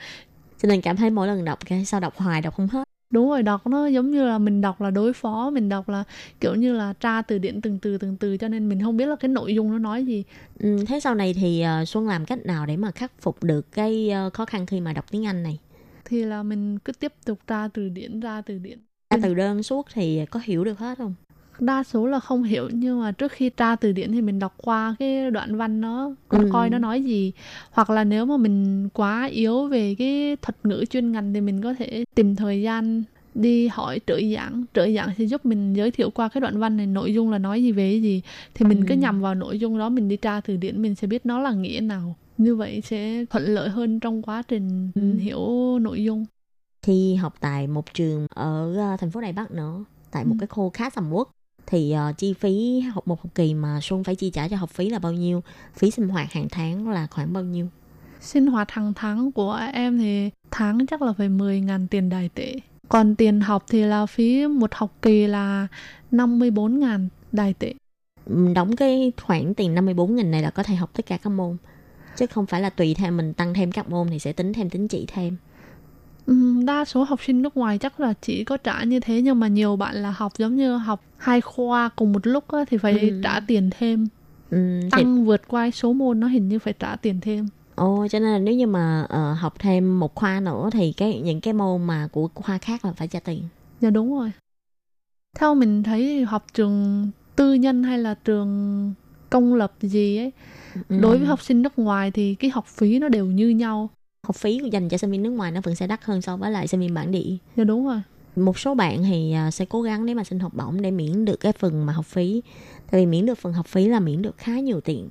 Cho nên cảm thấy mỗi lần đọc cái sao đọc hoài đọc không hết. Đúng rồi đọc nó giống như là mình đọc là đối phó mình đọc là kiểu như là tra từ điển từng từ từng từ cho nên mình không biết là cái nội dung nó nói gì Ừ, thế sau này thì ờ, Xuân làm cách nào để mà khắc phục được cái ờ, khó khăn khi mà đọc tiếng Anh này? thì là mình cứ tiếp tục tra từ điển ra từ điển Ra từ đơn suốt thì có hiểu được hết không? Đa số là không hiểu nhưng mà trước khi tra từ điển thì mình đọc qua cái đoạn văn nó Ừ. coi nó nói gì hoặc là nếu mà mình quá yếu về cái thuật ngữ chuyên ngành thì mình có thể tìm thời gian đi hỏi trợ giảng trợ giảng sẽ giúp mình giới thiệu qua cái đoạn văn này nội dung là nói gì về cái gì thì mình cứ Ừ. nhằm vào nội dung đó mình đi tra từ điển mình sẽ biết nó là nghĩa nào như vậy sẽ thuận lợi hơn trong quá trình Ừ. hiểu nội dung Khi học tại một trường ở ờ, thành phố Đài Bắc nữa, tại một Ừ. cái khu khá sầm uất thì ờ, chi phí học một học kỳ mà Xuân phải chi trả cho học phí là bao nhiêu? Phí sinh hoạt hàng tháng là khoảng bao nhiêu? sinh hoạt hàng tháng của em thì tháng chắc là phải 10.000 tiền đài tệ. Còn tiền học thì là phí một học kỳ là 54.000 đài tệ. Đóng cái khoản tiền 54 nghìn này là có thể học tất cả các môn. Chứ không phải là tùy theo mình tăng thêm các môn thì sẽ tính thêm tính chỉ thêm. Ừm, Đa số học sinh nước ngoài chắc là chỉ có trả như thế nhưng mà nhiều bạn là học giống như học hai khoa cùng một lúc á, thì phải Ừ. trả tiền thêm. Ừ, thì Tăng vượt qua số môn nó hình như phải trả tiền thêm. Ồ, cho nên là nếu như mà ờ, học thêm một khoa nữa thì cái những cái môn mà của khoa khác là phải trả tiền. Dạ đúng rồi. Theo mình thấy thì học trường tư nhân hay là trường công lập gì ấy Ừ. đối với học sinh nước ngoài thì cái học phí nó đều như nhau học phí dành cho sinh viên nước ngoài nó vẫn sẽ đắt hơn so với lại sinh viên bản địa. Dạ đúng rồi. Một số bạn thì à, sẽ cố gắng để mà xin học bổng để miễn được cái phần mà học phí. Tại vì miễn được phần học phí là miễn được khá nhiều tiền.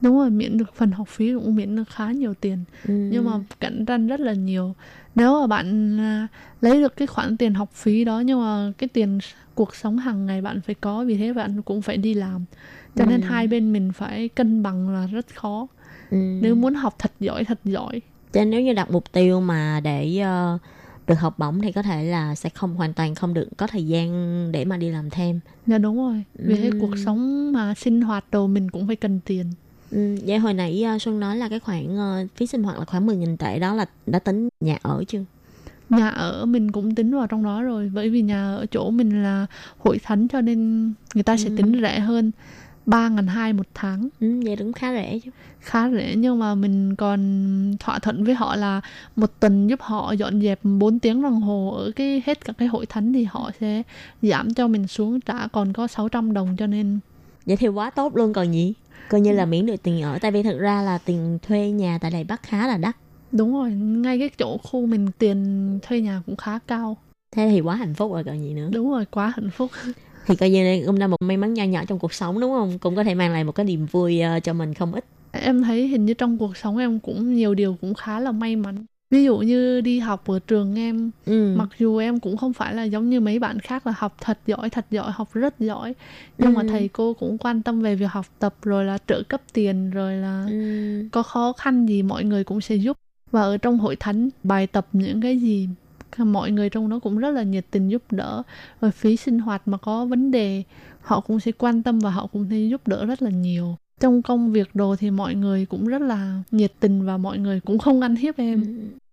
Đúng rồi, miễn được phần học phí cũng miễn được khá nhiều tiền. Ừ. Nhưng mà cạnh tranh rất là nhiều. Nếu mà bạn à, lấy được cái khoản tiền học phí đó nhưng mà cái tiền cuộc sống hàng ngày bạn phải có vì thế bạn cũng phải đi làm. Cho nên Ừ. hai bên mình phải cân bằng là rất khó. Ừ. Nếu muốn học thật giỏi thật giỏi. Cho nên nếu như đặt mục tiêu mà để ờ, được học bổng thì có thể là sẽ không hoàn toàn không được có thời gian để mà đi làm thêm. Dạ đúng rồi. Vì thế Ừ. cuộc sống mà sinh hoạt đồ mình cũng phải cần tiền. Ừ, vậy hồi nãy ờ, Xuân nói là cái khoản ờ, phí sinh hoạt là khoảng 10.000 tệ đó là đã tính nhà ở chưa? Nhà ở mình cũng tính vào trong đó rồi Bởi vì nhà ở chỗ mình là hội thánh Cho nên người ta sẽ Ừ. tính rẻ hơn ba ngàn hai một tháng Ừ, vậy cũng khá rẻ chứ. Khá rẻ nhưng mà mình còn thỏa thuận với họ là Một tuần giúp họ dọn dẹp 4 tiếng đồng hồ Ở cái hết các cái hội thánh Thì họ sẽ giảm cho mình xuống trả còn có 600 đồng Cho nên Vậy thì quá tốt luôn còn gì? Coi như là miễn được tiền ở tại vì thực ra là tiền thuê nhà tại Đài Bắc khá là đắt. đúng rồi Ngay cái chỗ khu mình tiền thuê nhà cũng khá cao Thế thì quá hạnh phúc rồi còn gì nữa. Đúng rồi quá hạnh phúc [laughs] Thì coi như đây cũng là một may mắn nho nhỏ trong cuộc sống đúng không? Cũng có thể mang lại một cái niềm vui ờ, cho mình không ít. Em thấy hình như trong cuộc sống em cũng nhiều điều cũng khá là may mắn. Ví dụ như đi học ở trường em, Ừ. mặc dù em cũng không phải là giống như mấy bạn khác là học thật giỏi, thật giỏi, học rất giỏi. Nhưng mà Ừ. thầy cô cũng quan tâm về việc học tập rồi là trợ cấp tiền rồi là Ừ. có khó khăn gì mọi người cũng sẽ giúp. Và ở trong hội thánh bài tập những cái gì mọi người trong đó cũng rất là nhiệt tình giúp đỡ. Rồi phí sinh hoạt mà có vấn đề họ cũng sẽ quan tâm và họ cũng sẽ giúp đỡ rất là nhiều. Trong công việc đồ thì mọi người cũng rất là nhiệt tình và mọi người cũng không ăn hiếp em. Ừ.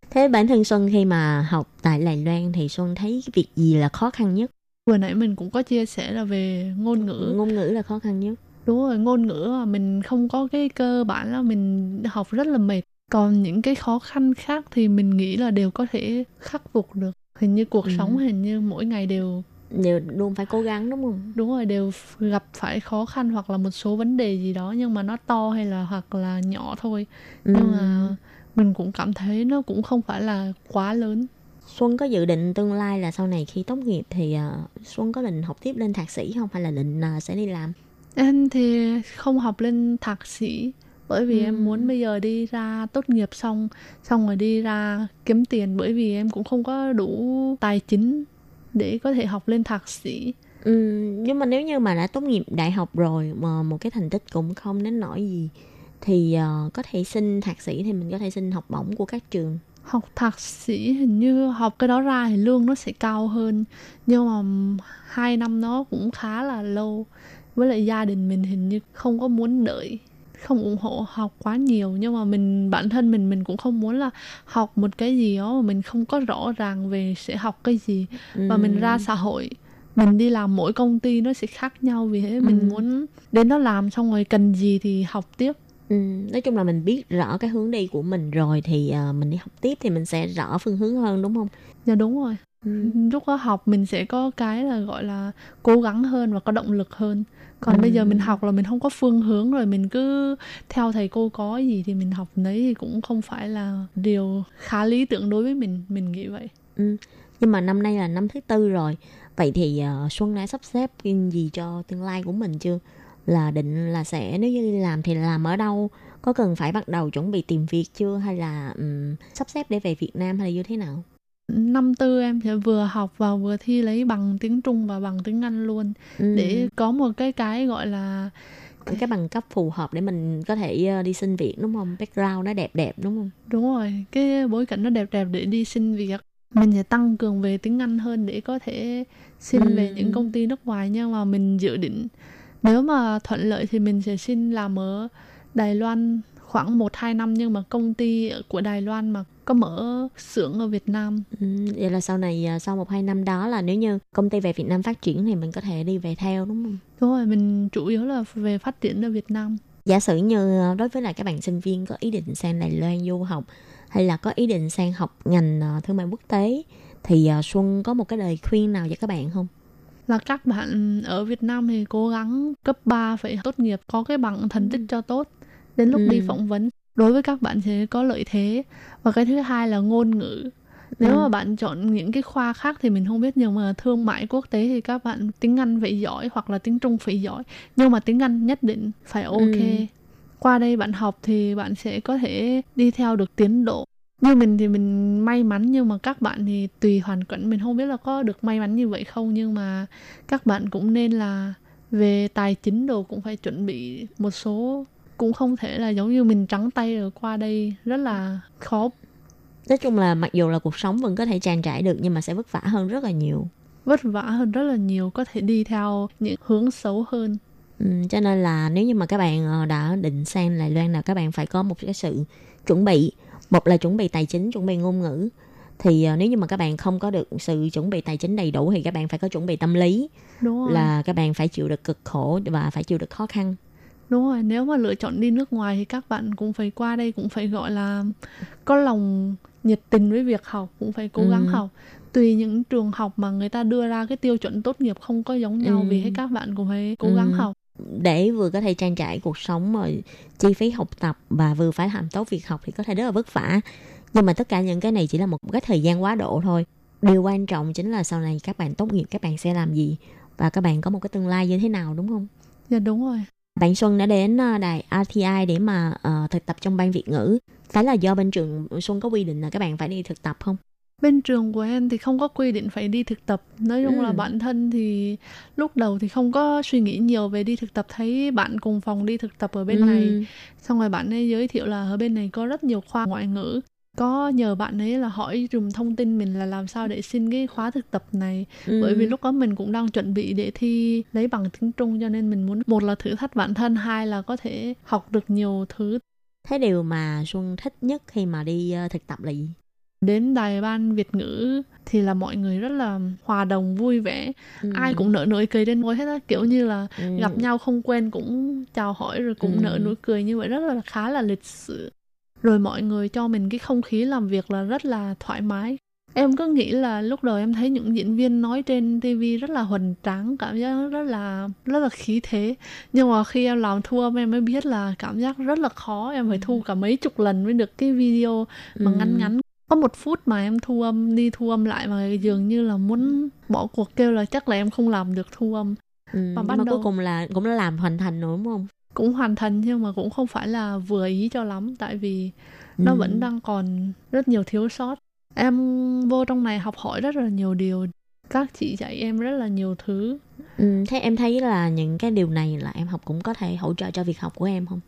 Thế bản thân Xuân khi mà học tại Đài Loan thì Xuân thấy cái việc gì là khó khăn nhất? Vừa nãy mình cũng có chia sẻ là về ngôn ngữ. Ngôn ngữ là khó khăn nhất. Đúng rồi, ngôn ngữ mà mình không có cái cơ bản là mình học rất là mệt. Còn những cái khó khăn khác thì mình nghĩ là đều có thể khắc phục được. Hình như cuộc Ừ. sống hình như mỗi ngày đều Đều luôn phải cố gắng đúng không? đúng rồi đều gặp phải khó khăn hoặc là một số vấn đề gì đó nhưng mà nó to hay là hoặc là nhỏ thôi. Nhưng Ừ. mà mình cũng cảm thấy nó cũng không phải là quá lớn. Xuân có dự định tương lai là sau này khi tốt nghiệp thì ờ, Xuân có định học tiếp lên thạc sĩ không hay là định ờ, sẽ đi làm? Em thì không học lên thạc sĩ bởi vì Ừ. em muốn bây giờ đi ra tốt nghiệp xong xong rồi đi ra kiếm tiền bởi vì em cũng không có đủ tài chính để có thể học lên thạc sĩ. Ừ, nhưng mà nếu như mà đã tốt nghiệp đại học rồi mà một cái thành tích cũng không đến nỗi gì thì ờ, có thể xin thạc sĩ thì mình có thể xin học bổng của các trường. Học thạc sĩ hình như học cái đó ra thì lương nó sẽ cao hơn nhưng mà hai năm nó cũng khá là lâu với lại gia đình mình hình như không có muốn đợi không ủng hộ học quá nhiều nhưng mà mình bản thân mình mình cũng không muốn là học một cái gì đó mà mình không có rõ ràng về sẽ học cái gì và Ừ. mình ra xã hội mình đi làm mỗi công ty nó sẽ khác nhau vì thế mình Ừ. muốn đến đó làm xong rồi cần gì thì học tiếp Ừ, nói chung là mình biết rõ cái hướng đi của mình rồi thì ờ, mình đi học tiếp thì mình sẽ rõ phương hướng hơn đúng không? dạ đúng rồi Ừ. lúc đó học mình sẽ có cái là gọi là cố gắng hơn và có động lực hơn còn Ừ. bây giờ mình học là mình không có phương hướng rồi mình cứ theo thầy cô có gì thì mình học nấy thì cũng không phải là điều khá lý tưởng đối với mình mình nghĩ vậy Ừ. Nhưng mà năm nay là năm thứ tư rồi. Vậy thì ờ, Xuân đã sắp xếp gì cho tương lai của mình chưa? Là định là sẽ nếu như làm thì làm ở đâu? Có cần phải bắt đầu chuẩn bị tìm việc chưa hay là ừm, sắp xếp để về Việt Nam hay là như thế nào? Năm tư em sẽ vừa học và vừa thi lấy bằng tiếng Trung và bằng tiếng Anh luôn Ừ. để có một cái cái gọi là cái bằng cấp phù hợp để mình có thể ờ, đi xin việc đúng không? Background nó đẹp đẹp đúng không? đúng rồi cái bối cảnh nó đẹp đẹp để đi xin việc mình sẽ tăng cường về tiếng Anh hơn để có thể xin Ừ. về những công ty nước ngoài nhưng mà mình dự định nếu mà thuận lợi thì mình sẽ xin làm ở Đài Loan khoảng 1-2 năm nhưng mà công ty của Đài Loan mà có mở xưởng ở Việt Nam Ừ, vậy là sau này ờ, sau một hai năm đó là nếu như công ty về Việt Nam phát triển thì mình có thể đi về theo đúng không? đúng rồi mình chủ yếu là về phát triển ở Việt Nam giả sử như ờ, đối với lại các bạn sinh viên có ý định sang Đài Loan du học hay là có ý định sang học ngành ờ, thương mại quốc tế thì Xuân có một cái lời khuyên nào cho các bạn không? là các bạn ở Việt Nam thì cố gắng cấp 3 phải tốt nghiệp có cái bằng thành tích cho tốt đến lúc đi Ừ. phỏng vấn đối với các bạn sẽ có lợi thế. Và cái thứ hai là ngôn ngữ. Nếu Ừ. mà bạn chọn những cái khoa khác thì mình không biết nhưng mà thương mại quốc tế thì các bạn tiếng Anh phải giỏi hoặc là tiếng Trung phải giỏi. Nhưng mà tiếng Anh nhất định phải ok. Ừ. qua đây bạn học thì bạn sẽ có thể đi theo được tiến độ. Như mình thì mình may mắn nhưng mà các bạn thì tùy hoàn cảnh. Mình không biết là có được may mắn như vậy không nhưng mà các bạn cũng nên là về tài chính đồ cũng phải chuẩn bị một số cũng không thể là giống như mình trắng tay rồi qua đây rất là khó Nói chung là mặc dù là cuộc sống vẫn có thể trang trải được nhưng mà sẽ vất vả hơn rất là nhiều. vất vả hơn rất là nhiều có thể đi theo những hướng xấu hơn Ừ, cho nên là nếu như mà các bạn ờ, đã định sang Đài Loan là các bạn phải có một cái sự chuẩn bị. Một là chuẩn bị tài chính, chuẩn bị ngôn ngữ. Thì ờ, nếu như mà các bạn không có được sự chuẩn bị tài chính đầy đủ thì các bạn phải có chuẩn bị tâm lý đúng rồi là các bạn phải chịu được cực khổ và phải chịu được khó khăn. Đúng rồi nếu mà lựa chọn đi nước ngoài thì các bạn cũng phải qua đây cũng phải gọi là có lòng nhiệt tình với việc học cũng phải cố gắng Ừ. học tùy những trường học mà người ta đưa ra cái tiêu chuẩn tốt nghiệp không có giống nhau Ừ. vì hết các bạn cũng phải cố gắng Ừ. học Để vừa có thể trang trải cuộc sống rồi chi phí học tập và vừa phải làm tốt việc học thì có thể rất là vất vả. Nhưng mà tất cả những cái này chỉ là một cái thời gian quá độ thôi. Điều quan trọng chính là sau này các bạn tốt nghiệp các bạn sẽ làm gì và các bạn có một cái tương lai như thế nào đúng không? dạ đúng rồi Bạn Xuân đã đến ờ, đài RTI để mà ờ, thực tập trong ban Việt ngữ. Phải là do bên trường Xuân có quy định là các bạn phải đi thực tập không? bên trường của em thì không có quy định phải đi thực tập nói chung Ừ. là bản thân thì lúc đầu thì không có suy nghĩ nhiều về đi thực tập thấy bạn cùng phòng đi thực tập ở bên này Ừ. xong rồi bạn ấy giới thiệu là ở bên này có rất nhiều khoa ngoại ngữ có nhờ bạn ấy là hỏi dùm thông tin mình là làm sao để xin cái khóa thực tập này Ừ. bởi vì lúc đó mình cũng đang chuẩn bị để thi lấy bằng tiếng Trung cho nên mình muốn một là thử thách bản thân hai là có thể học được nhiều thứ Thế điều mà Xuân thích nhất khi mà đi ờ, thực tập là gì? đến đài ban Việt ngữ thì là mọi người rất là hòa đồng vui vẻ Ừ. ai cũng nở nụ cười trên môi hết á kiểu như là Ừ. gặp nhau không quen cũng chào hỏi rồi cũng Ừ. nở nụ cười như vậy rất là khá là lịch sự rồi mọi người cho mình cái không khí làm việc là rất là thoải mái. Em cứ nghĩ là lúc đầu em thấy những diễn viên nói trên TV rất là hoành tráng cảm giác rất là rất là khí thế. Nhưng mà khi em làm thu âm em mới biết là cảm giác rất là khó. Em phải thu cả mấy chục lần mới được cái video mà Ừ. ngắn. Ngắn có một phút mà em thu âm đi thu âm lại mà dường như là muốn bỏ cuộc kêu là chắc là em không làm được thu âm. Ừ, Và ban mà đầu- cuối cùng là cũng đã làm hoàn thành rồi đúng không? Cũng hoàn thành nhưng mà cũng không phải là vừa ý cho lắm tại vì nó Ừ. vẫn đang còn rất nhiều thiếu sót em vô trong này học hỏi rất là nhiều điều các chị dạy em rất là nhiều thứ Ừ, thế em thấy là những cái điều này là em học cũng có thể hỗ trợ cho việc học của em không?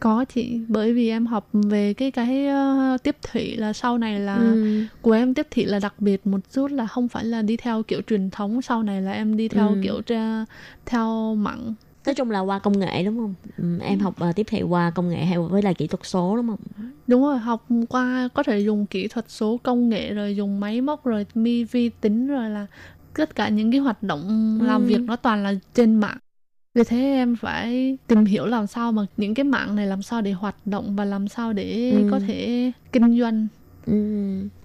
có chị bởi vì em học về cái cái ờ, tiếp thị là sau này là Ừ. của em tiếp thị là đặc biệt một chút là không phải là đi theo kiểu truyền thống sau này là em đi theo Ừ. kiểu tra, theo mặn Nói chung là qua công nghệ đúng không? Ừ, em học ờ, tiếp thị qua công nghệ hay với là kỹ thuật số đúng không? Đúng rồi, học qua có thể dùng kỹ thuật số công nghệ rồi dùng máy móc rồi mi vi tính rồi là tất cả những cái hoạt động làm Ừ. việc nó toàn là trên mạng. Vì thế em phải tìm hiểu làm sao mà những cái mạng này làm sao để hoạt động và làm sao để Ừ. có thể kinh doanh.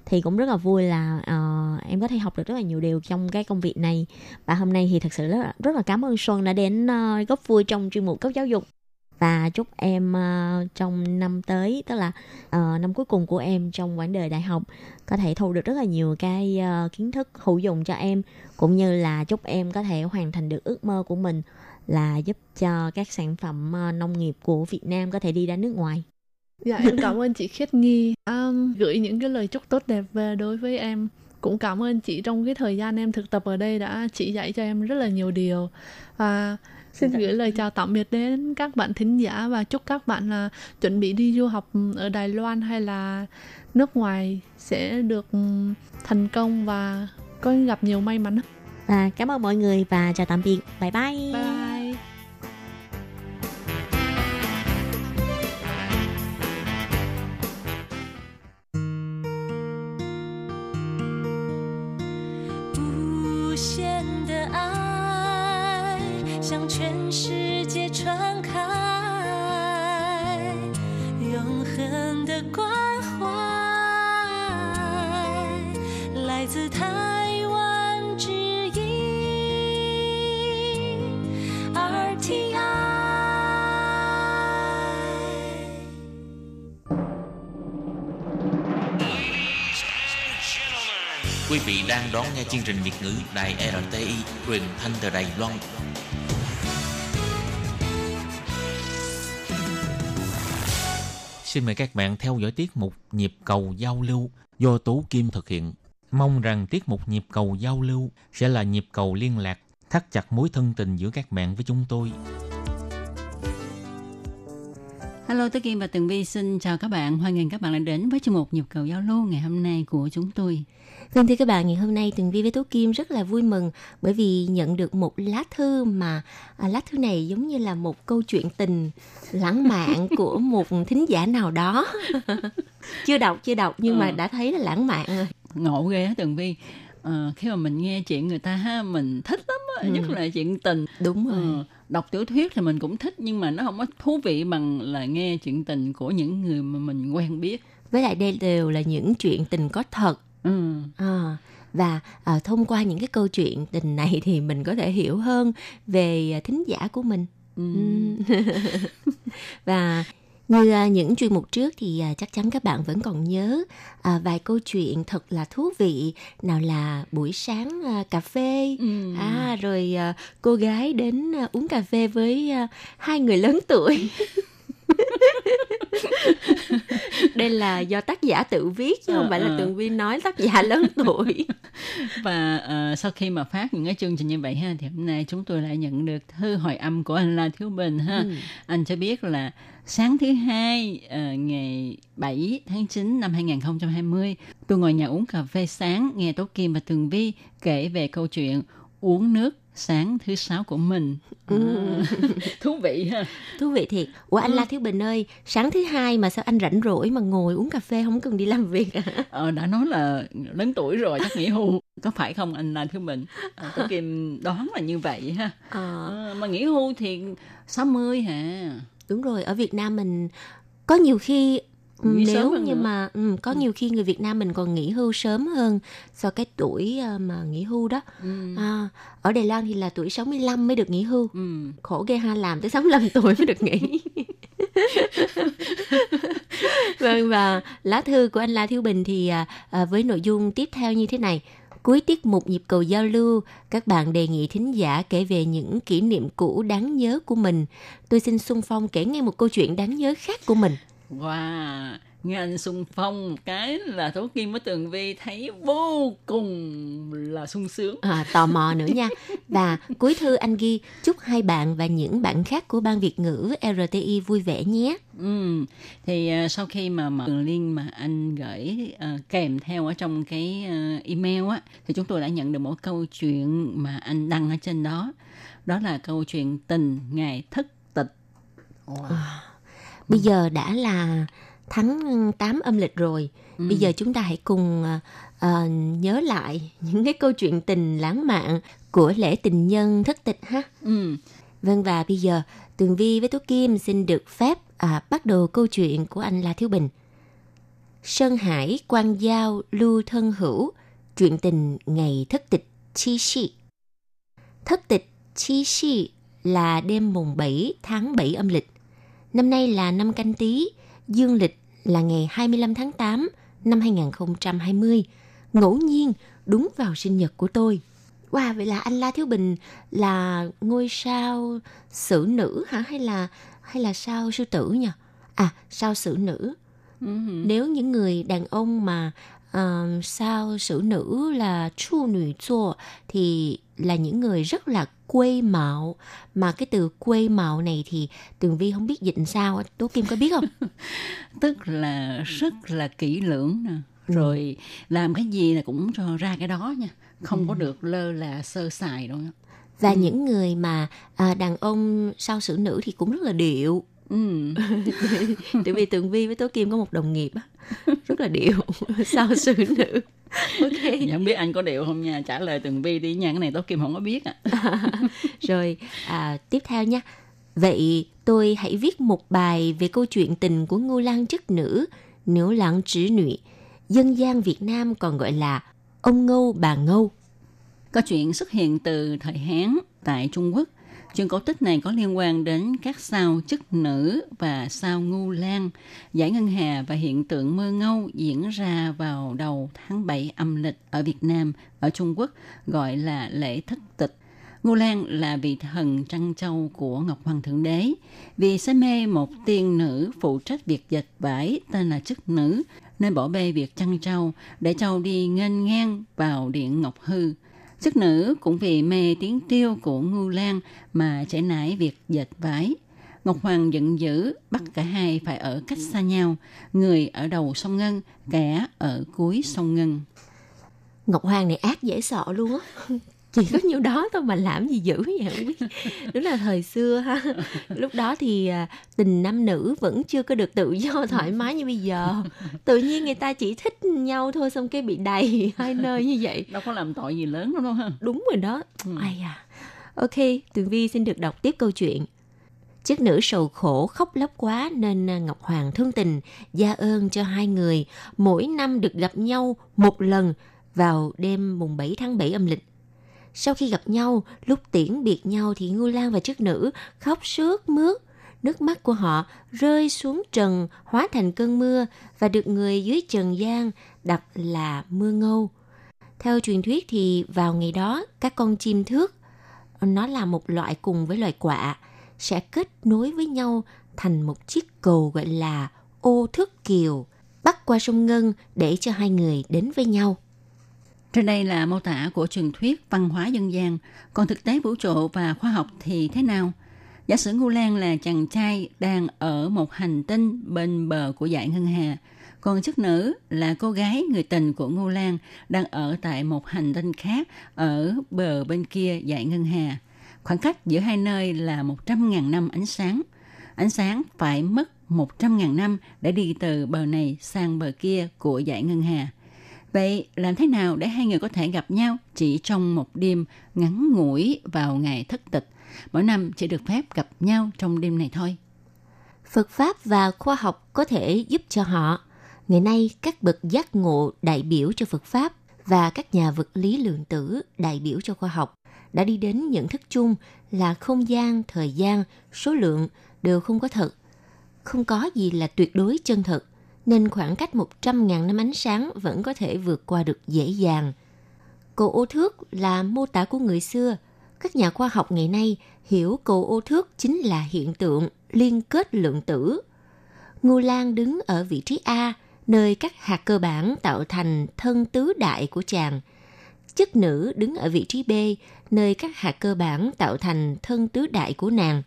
Thì cũng rất là vui là uh, em có thể học được rất là nhiều điều trong cái công việc này và hôm nay thì thật sự rất là, rất là cảm ơn Xuân đã đến uh, góp vui trong chuyên mục cấp giáo dục và chúc em uh, trong năm tới tức là uh, năm cuối cùng của em trong quãng đời đại học có thể thu được rất là nhiều cái uh, kiến thức hữu dụng cho em cũng như là chúc em có thể hoàn thành được ước mơ của mình là giúp cho các sản phẩm uh, nông nghiệp của Việt Nam có thể đi ra nước ngoài. Dạ em cảm ơn chị Khiết Nhi đã gửi những cái lời chúc tốt đẹp về đối với em. Cũng cảm ơn chị trong cái thời gian em thực tập ở đây đã chỉ dạy cho em rất là nhiều điều. Và xin gửi lời chào tạm biệt đến các bạn thính giả và chúc các bạn là chuẩn bị đi du học ở Đài Loan hay là nước ngoài sẽ được thành công và có gặp nhiều may mắn. Và cảm ơn mọi người và chào tạm biệt. Bye bye. Bye. 无 vị đang đón nghe chương trình Việt ngữ Đài RTI truyền thanh từ Đài Loan. Xin mời các bạn theo dõi tiết mục Nhịp cầu giao lưu do Tú Kim thực hiện. Mong rằng tiết mục Nhịp cầu giao lưu sẽ là nhịp cầu liên lạc, thắt chặt mối thân tình giữa các bạn với chúng tôi. Hello, tôi Kim và Tường Vi xin chào các bạn. Hoan nghênh các bạn đã đến với chương mục nhịp cầu giao lưu ngày hôm nay của chúng tôi. Vâng thưa các bạn, ngày hôm nay Tường Vi với Tố Kim rất là vui mừng bởi vì nhận được một lá thư mà à, lá thư này giống như là một câu chuyện tình lãng mạn [laughs] của một thính giả nào đó. [laughs] chưa đọc, chưa đọc nhưng ừ. mà đã thấy là lãng mạn rồi. Ngộ ghê á Tường Vi. À, khi mà mình nghe chuyện người ta ha mình thích lắm á, ừ. nhất là chuyện tình. Đúng rồi. Ừ đọc tiểu thuyết thì mình cũng thích nhưng mà nó không có thú vị bằng là nghe chuyện tình của những người mà mình quen biết với lại đây đều là những chuyện tình có thật ừ. à, và à, thông qua những cái câu chuyện tình này thì mình có thể hiểu hơn về thính giả của mình ừ. [laughs] và như à, những chuyên mục trước thì à, chắc chắn các bạn vẫn còn nhớ à, vài câu chuyện thật là thú vị. Nào là buổi sáng cà phê. Ừ. à rồi cô gái đến uống cà phê với hai người lớn tuổi [laughs] đây là do tác giả tự viết chứ không à, phải là à. tường vi nói tác giả lớn [laughs] tuổi và uh, sau khi mà phát những cái chương trình như vậy ha thì hôm nay chúng tôi lại nhận được thư hồi âm của anh La Thiếu Bình ha ừ. anh cho biết là sáng thứ hai uh, ngày 7 tháng 9 năm 2020 tôi ngồi nhà uống cà phê sáng nghe Tố Kim và Tường Vi kể về câu chuyện uống nước sáng thứ sáu của mình ừ. à, [laughs] thú vị ha thú vị thiệt ủa anh ừ. la thiếu bình ơi sáng thứ hai mà sao anh rảnh rỗi mà ngồi uống cà phê không cần đi làm việc à? ờ đã nói là lớn tuổi rồi chắc nghỉ hưu có phải không anh la thiếu bình à, tôi [laughs] kim đoán là như vậy ha à. À, mà nghỉ hưu thì 60 hả đúng rồi ở việt nam mình có nhiều khi Nghỉ nếu như nữa. mà um, có ừ. nhiều khi người Việt Nam mình còn nghỉ hưu sớm hơn so cái tuổi uh, mà nghỉ hưu đó. Ừ. À, ở Đài Loan thì là tuổi 65 mới được nghỉ hưu. Ừ. Khổ ghê ha làm tới 65 [laughs] tuổi mới được nghỉ. [laughs] vâng và lá thư của anh La Thiếu Bình thì à, à, với nội dung tiếp theo như thế này. Cuối tiết mục nhịp cầu giao lưu, các bạn đề nghị thính giả kể về những kỷ niệm cũ đáng nhớ của mình. Tôi xin xung phong kể nghe một câu chuyện đáng nhớ khác của mình. Wow, nghe anh xung phong một cái là Tố Kim với Tường Vi thấy vô cùng là sung sướng. À, tò mò nữa nha. Và cuối thư anh ghi chúc hai bạn và những bạn khác của ban Việt ngữ RTI vui vẻ nhé. Ừ, thì uh, sau khi mà mở đường link mà anh gửi uh, kèm theo ở trong cái uh, email á, thì chúng tôi đã nhận được một câu chuyện mà anh đăng ở trên đó. Đó là câu chuyện tình ngày thất tịch. Wow. Bây giờ đã là tháng 8 âm lịch rồi. Ừ. Bây giờ chúng ta hãy cùng uh, nhớ lại những cái câu chuyện tình lãng mạn của lễ tình nhân thất tịch ha. Ừ. Vâng và bây giờ Tường Vi với Tú Kim xin được phép à, bắt đầu câu chuyện của anh La Thiếu Bình. Sơn Hải, Quan Giao, Lưu Thân Hữu, chuyện tình ngày thất tịch chi sĩ. Thất tịch chi sĩ là đêm mùng 7 tháng 7 âm lịch. Năm nay là năm canh tí, dương lịch là ngày 25 tháng 8 năm 2020. Ngẫu nhiên đúng vào sinh nhật của tôi. Wow, vậy là anh La Thiếu Bình là ngôi sao sử nữ hả hay là hay là sao sư tử nhỉ? À, sao sử nữ. Uh-huh. Nếu những người đàn ông mà uh, sao sử nữ là chu nữ chua thì là những người rất là quê mạo? Mà cái từ quê mạo này thì tường vi không biết dịch sao tố kim có biết không? [laughs] Tức là rất là kỹ lưỡng nè. Ừ. rồi làm cái gì là cũng ra cái đó nha. Không ừ. có được lơ là sơ sài đâu và ừ. những người mà à, đàn ông sao xử nữ thì cũng rất là điệu ừ. [laughs] tại vì tường vi với tố kim có một đồng nghiệp á rất là điệu [laughs] sao xử nữ. Ok. Dạ, [laughs] không biết anh có điệu không nha trả lời tường vi đi nha cái này tố kim không có biết à. rồi à, tiếp theo nha. Vậy tôi hãy viết một bài về câu chuyện tình của ngô lan chức nữ nữ lặng trữ nữ dân gian việt nam còn gọi là ông ngâu bà ngâu. Có chuyện xuất hiện từ thời hán tại trung quốc Chuyện cổ tích này có liên quan đến các sao chức nữ và sao ngu lan, giải ngân hà và hiện tượng mưa ngâu diễn ra vào đầu tháng 7 âm lịch ở Việt Nam, ở Trung Quốc gọi là lễ thất tịch. Ngô Lan là vị thần trăng châu của Ngọc Hoàng Thượng Đế. Vì say mê một tiên nữ phụ trách việc dệt vải tên là chức nữ, nên bỏ bê việc chăn trâu để trâu đi nghênh ngang vào điện Ngọc Hư sức nữ cũng vì mê tiếng tiêu của Ngưu Lan mà trải nải việc dệt vải. Ngọc Hoàng giận dữ bắt cả hai phải ở cách xa nhau, người ở đầu sông Ngân, kẻ ở cuối sông Ngân. Ngọc Hoàng này ác dễ sợ luôn á chỉ có nhiêu đó thôi mà làm gì dữ vậy? Không biết. Đúng là thời xưa ha. Lúc đó thì à, tình nam nữ vẫn chưa có được tự do [laughs] thoải mái như bây giờ. Tự nhiên người ta chỉ thích nhau thôi xong cái bị đầy [laughs] hai nơi như vậy. Đâu có làm tội gì lớn đâu đâu ha đúng rồi đó. Ừ. ai à ok tường vi xin được đọc tiếp câu chuyện. Chiếc nữ sầu khổ khóc lóc quá nên à, Ngọc Hoàng thương tình, gia ơn cho hai người. Mỗi năm được gặp nhau một lần vào đêm mùng 7 tháng 7 âm lịch. Sau khi gặp nhau, lúc tiễn biệt nhau thì Ngưu Lan và chức nữ khóc sướt mướt. Nước mắt của họ rơi xuống trần hóa thành cơn mưa và được người dưới trần gian đặt là mưa ngâu. Theo truyền thuyết thì vào ngày đó các con chim thước nó là một loại cùng với loài quạ sẽ kết nối với nhau thành một chiếc cầu gọi là ô thước kiều bắt qua sông Ngân để cho hai người đến với nhau. Trên đây là mô tả của truyền thuyết văn hóa dân gian, còn thực tế vũ trụ và khoa học thì thế nào? Giả sử Ngô Lan là chàng trai đang ở một hành tinh bên bờ của dải ngân hà, còn chức nữ là cô gái người tình của Ngô Lan đang ở tại một hành tinh khác ở bờ bên kia dải ngân hà. Khoảng cách giữa hai nơi là 100.000 năm ánh sáng. Ánh sáng phải mất 100.000 năm để đi từ bờ này sang bờ kia của dải ngân hà. Vậy làm thế nào để hai người có thể gặp nhau chỉ trong một đêm ngắn ngủi vào ngày thất tịch? Mỗi năm chỉ được phép gặp nhau trong đêm này thôi. Phật Pháp và khoa học có thể giúp cho họ. Ngày nay, các bậc giác ngộ đại biểu cho Phật Pháp và các nhà vật lý lượng tử đại biểu cho khoa học đã đi đến nhận thức chung là không gian, thời gian, số lượng đều không có thật. Không có gì là tuyệt đối chân thật nên khoảng cách 100.000 năm ánh sáng vẫn có thể vượt qua được dễ dàng. Cầu ô thước là mô tả của người xưa. Các nhà khoa học ngày nay hiểu cầu ô thước chính là hiện tượng liên kết lượng tử. Ngô Lan đứng ở vị trí A, nơi các hạt cơ bản tạo thành thân tứ đại của chàng. Chất nữ đứng ở vị trí B, nơi các hạt cơ bản tạo thành thân tứ đại của nàng.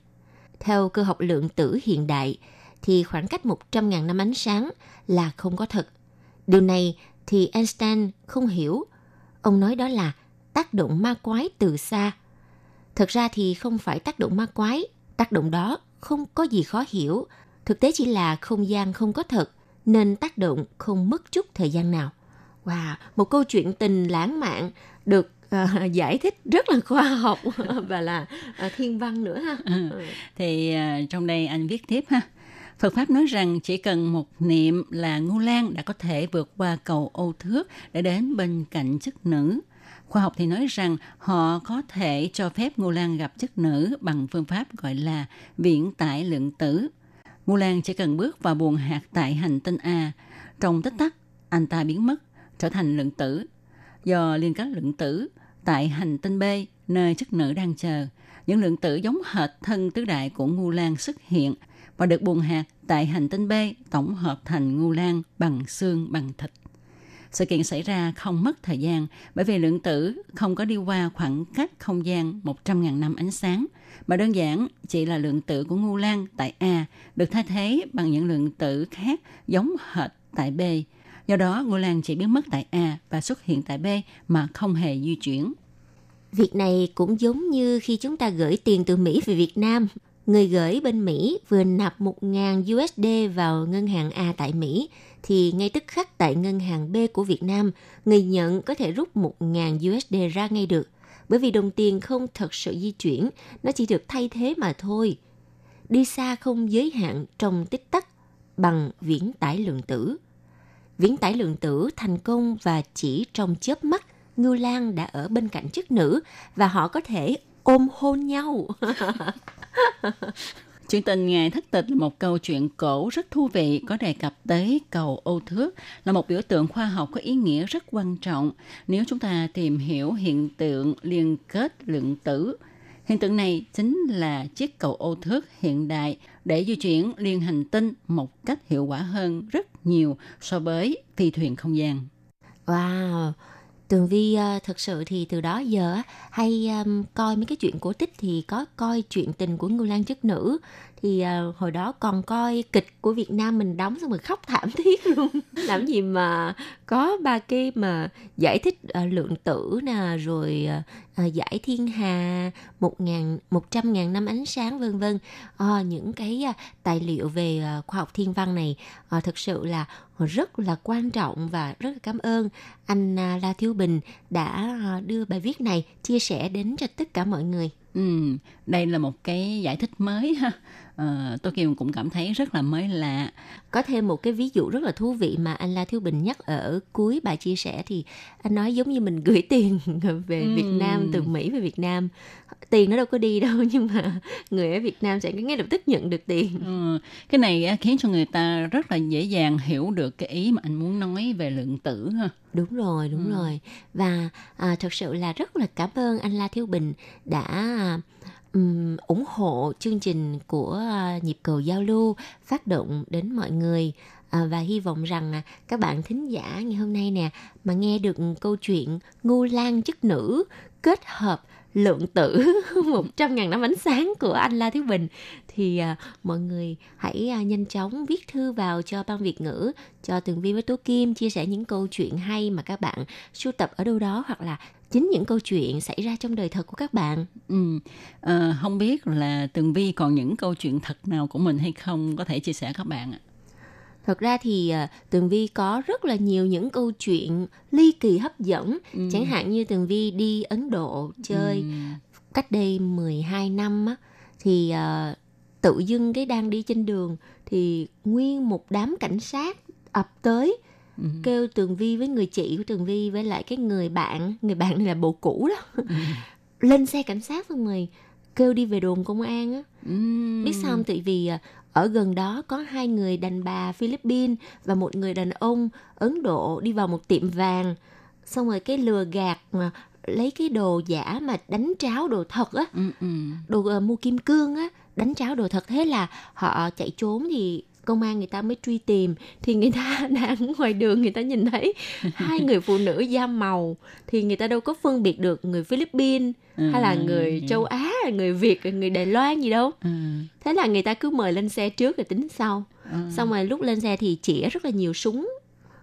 Theo cơ học lượng tử hiện đại, thì khoảng cách 100.000 năm ánh sáng là không có thật. Điều này thì Einstein không hiểu. Ông nói đó là tác động ma quái từ xa. Thật ra thì không phải tác động ma quái, tác động đó không có gì khó hiểu. Thực tế chỉ là không gian không có thật, nên tác động không mất chút thời gian nào. Wow, một câu chuyện tình lãng mạn được À, [laughs] giải thích rất là khoa học [laughs] và là à, thiên văn nữa ha. Ừ. Thì à, trong đây anh viết tiếp ha. Phật Pháp nói rằng chỉ cần một niệm là ngu Lan đã có thể vượt qua cầu ô thước để đến bên cạnh chức nữ. Khoa học thì nói rằng họ có thể cho phép Ngô Lan gặp chức nữ bằng phương pháp gọi là viễn tải lượng tử. Ngô Lan chỉ cần bước vào buồng hạt tại hành tinh A, trong tích tắc anh ta biến mất, trở thành lượng tử. Do liên kết lượng tử, tại hành tinh B, nơi chức nữ đang chờ, những lượng tử giống hệt thân tứ đại của Ngô Lan xuất hiện và được buồn hạt tại hành tinh B tổng hợp thành ngu lan bằng xương bằng thịt. Sự kiện xảy ra không mất thời gian bởi vì lượng tử không có đi qua khoảng cách không gian 100.000 năm ánh sáng, mà đơn giản chỉ là lượng tử của ngu lan tại A được thay thế bằng những lượng tử khác giống hệt tại B. Do đó, ngu lan chỉ biến mất tại A và xuất hiện tại B mà không hề di chuyển. Việc này cũng giống như khi chúng ta gửi tiền từ Mỹ về Việt Nam người gửi bên Mỹ vừa nạp 1.000 USD vào ngân hàng A tại Mỹ, thì ngay tức khắc tại ngân hàng B của Việt Nam, người nhận có thể rút 1.000 USD ra ngay được. Bởi vì đồng tiền không thật sự di chuyển, nó chỉ được thay thế mà thôi. Đi xa không giới hạn trong tích tắc bằng viễn tải lượng tử. Viễn tải lượng tử thành công và chỉ trong chớp mắt, Ngưu Lan đã ở bên cạnh chức nữ và họ có thể ôm hôn nhau. [laughs] [laughs] Chuyện tình Ngài Thất Tịch là một câu chuyện cổ rất thú vị, có đề cập tới cầu ô thước, là một biểu tượng khoa học có ý nghĩa rất quan trọng nếu chúng ta tìm hiểu hiện tượng liên kết lượng tử. Hiện tượng này chính là chiếc cầu ô thước hiện đại để di chuyển liên hành tinh một cách hiệu quả hơn rất nhiều so với phi thuyền không gian. Wow, Tường Vi uh, thực sự thì từ đó giờ hay um, coi mấy cái chuyện cổ tích thì có coi chuyện tình của Ngưu Lan chất nữ thì uh, hồi đó còn coi kịch của Việt Nam mình đóng xong rồi khóc thảm thiết [laughs] luôn. Làm gì mà có ba cái mà giải thích uh, lượng tử nè rồi uh, giải thiên hà một ngàn một trăm ngàn năm ánh sáng vân vân. Uh, những cái uh, tài liệu về uh, khoa học thiên văn này uh, thực sự là rất là quan trọng và rất là cảm ơn anh uh, La Thiếu Bình đã uh, đưa bài viết này chia sẻ đến cho tất cả mọi người. Ừ, đây là một cái giải thích mới ha uh, tôi Kim cũng cảm thấy rất là mới lạ. Có thêm một cái ví dụ rất là thú vị mà anh La Thiếu Bình nhắc ở cuối bài chia sẻ thì anh nói giống như mình [laughs] gửi tiền về ừ. Việt Nam từ Mỹ về Việt Nam tiền nó đâu có đi đâu [laughs] nhưng mà người ở Việt Nam sẽ ngay lập tức nhận được tiền. Ừ. Cái này khiến cho người ta rất là dễ dàng hiểu được cái ý mà anh muốn nói về lượng tử ha. Đúng rồi, đúng ừ. rồi. Và à, thật sự là rất là cảm ơn anh La Thiếu Bình đã um, ủng hộ chương trình của uh, nhịp cầu giao lưu phát động đến mọi người. À, và hy vọng rằng à, các bạn thính giả ngày hôm nay nè mà nghe được câu chuyện ngu lan chức nữ kết hợp lượng tử [laughs] 100 ngàn năm ánh sáng của anh La Thiếu Bình thì à, mọi người hãy à, nhanh chóng viết thư vào cho ban Việt ngữ cho Tường Vi với Tố Kim chia sẻ những câu chuyện hay mà các bạn sưu tập ở đâu đó hoặc là chính những câu chuyện xảy ra trong đời thật của các bạn. Ừ, à, không biết là Tường Vi còn những câu chuyện thật nào của mình hay không có thể chia sẻ các bạn ạ. Thật ra thì uh, Tường Vi có rất là nhiều những câu chuyện ly kỳ hấp dẫn. Ừ. Chẳng hạn như Tường Vi đi Ấn Độ chơi ừ. cách đây 12 năm á, thì uh, tự dưng cái đang đi trên đường thì nguyên một đám cảnh sát ập tới ừ. kêu Tường Vi với người chị của Tường Vi với lại cái người bạn, người bạn này là bộ cũ đó. Ừ. [laughs] lên xe cảnh sát xong rồi kêu đi về đồn công an á. Ừ. Biết sao không? Tại vì uh, ở gần đó có hai người đàn bà Philippines và một người đàn ông Ấn Độ đi vào một tiệm vàng. Xong rồi cái lừa gạt mà lấy cái đồ giả mà đánh tráo đồ thật á. Ừ, ừ. Đồ uh, mua kim cương á, đánh tráo đồ thật thế là họ chạy trốn thì công an người ta mới truy tìm thì người ta [laughs] đang ngoài đường người ta nhìn thấy hai người phụ nữ da màu thì người ta đâu có phân biệt được người Philippines ừ, hay là người châu Á người Việt người Đài Loan gì đâu ừ. thế là người ta cứ mời lên xe trước rồi tính sau ừ. xong rồi lúc lên xe thì chỉ rất là nhiều súng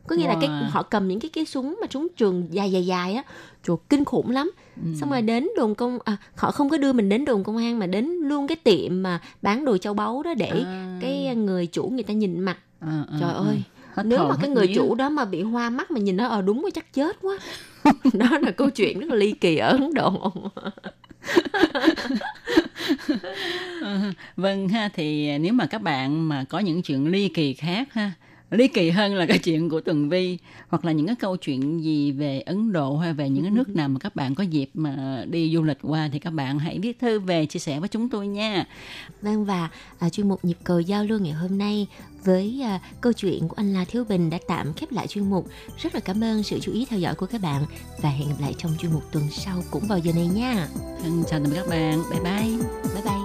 có nghĩa wow. là cái họ cầm những cái cái súng mà súng trường dài dài dài á chuột kinh khủng lắm ừ. xong rồi đến đồn công à, họ không có đưa mình đến đồn công an mà đến luôn cái tiệm mà bán đồ châu báu đó để à. cái người chủ người ta nhìn mặt à, à, trời à. ơi Hết nếu thầu, mà cái người chủ đó mà bị hoa mắt mà nhìn nó ờ đúng rồi chắc chết quá [laughs] đó là câu chuyện rất là ly kỳ ở ấn độ [laughs] vâng ha thì nếu mà các bạn mà có những chuyện ly kỳ khác ha ly kỳ hơn là cái chuyện của Tường Vi hoặc là những cái câu chuyện gì về Ấn Độ hay về những cái nước nào mà các bạn có dịp mà đi du lịch qua thì các bạn hãy viết thư về chia sẻ với chúng tôi nha. Vâng và à, chuyên mục nhịp cầu giao lưu ngày hôm nay với à, câu chuyện của anh La Thiếu Bình đã tạm khép lại chuyên mục. Rất là cảm ơn sự chú ý theo dõi của các bạn và hẹn gặp lại trong chuyên mục tuần sau cũng vào giờ này nha. Chào tạm biệt các bạn. Bye bye. Bye bye.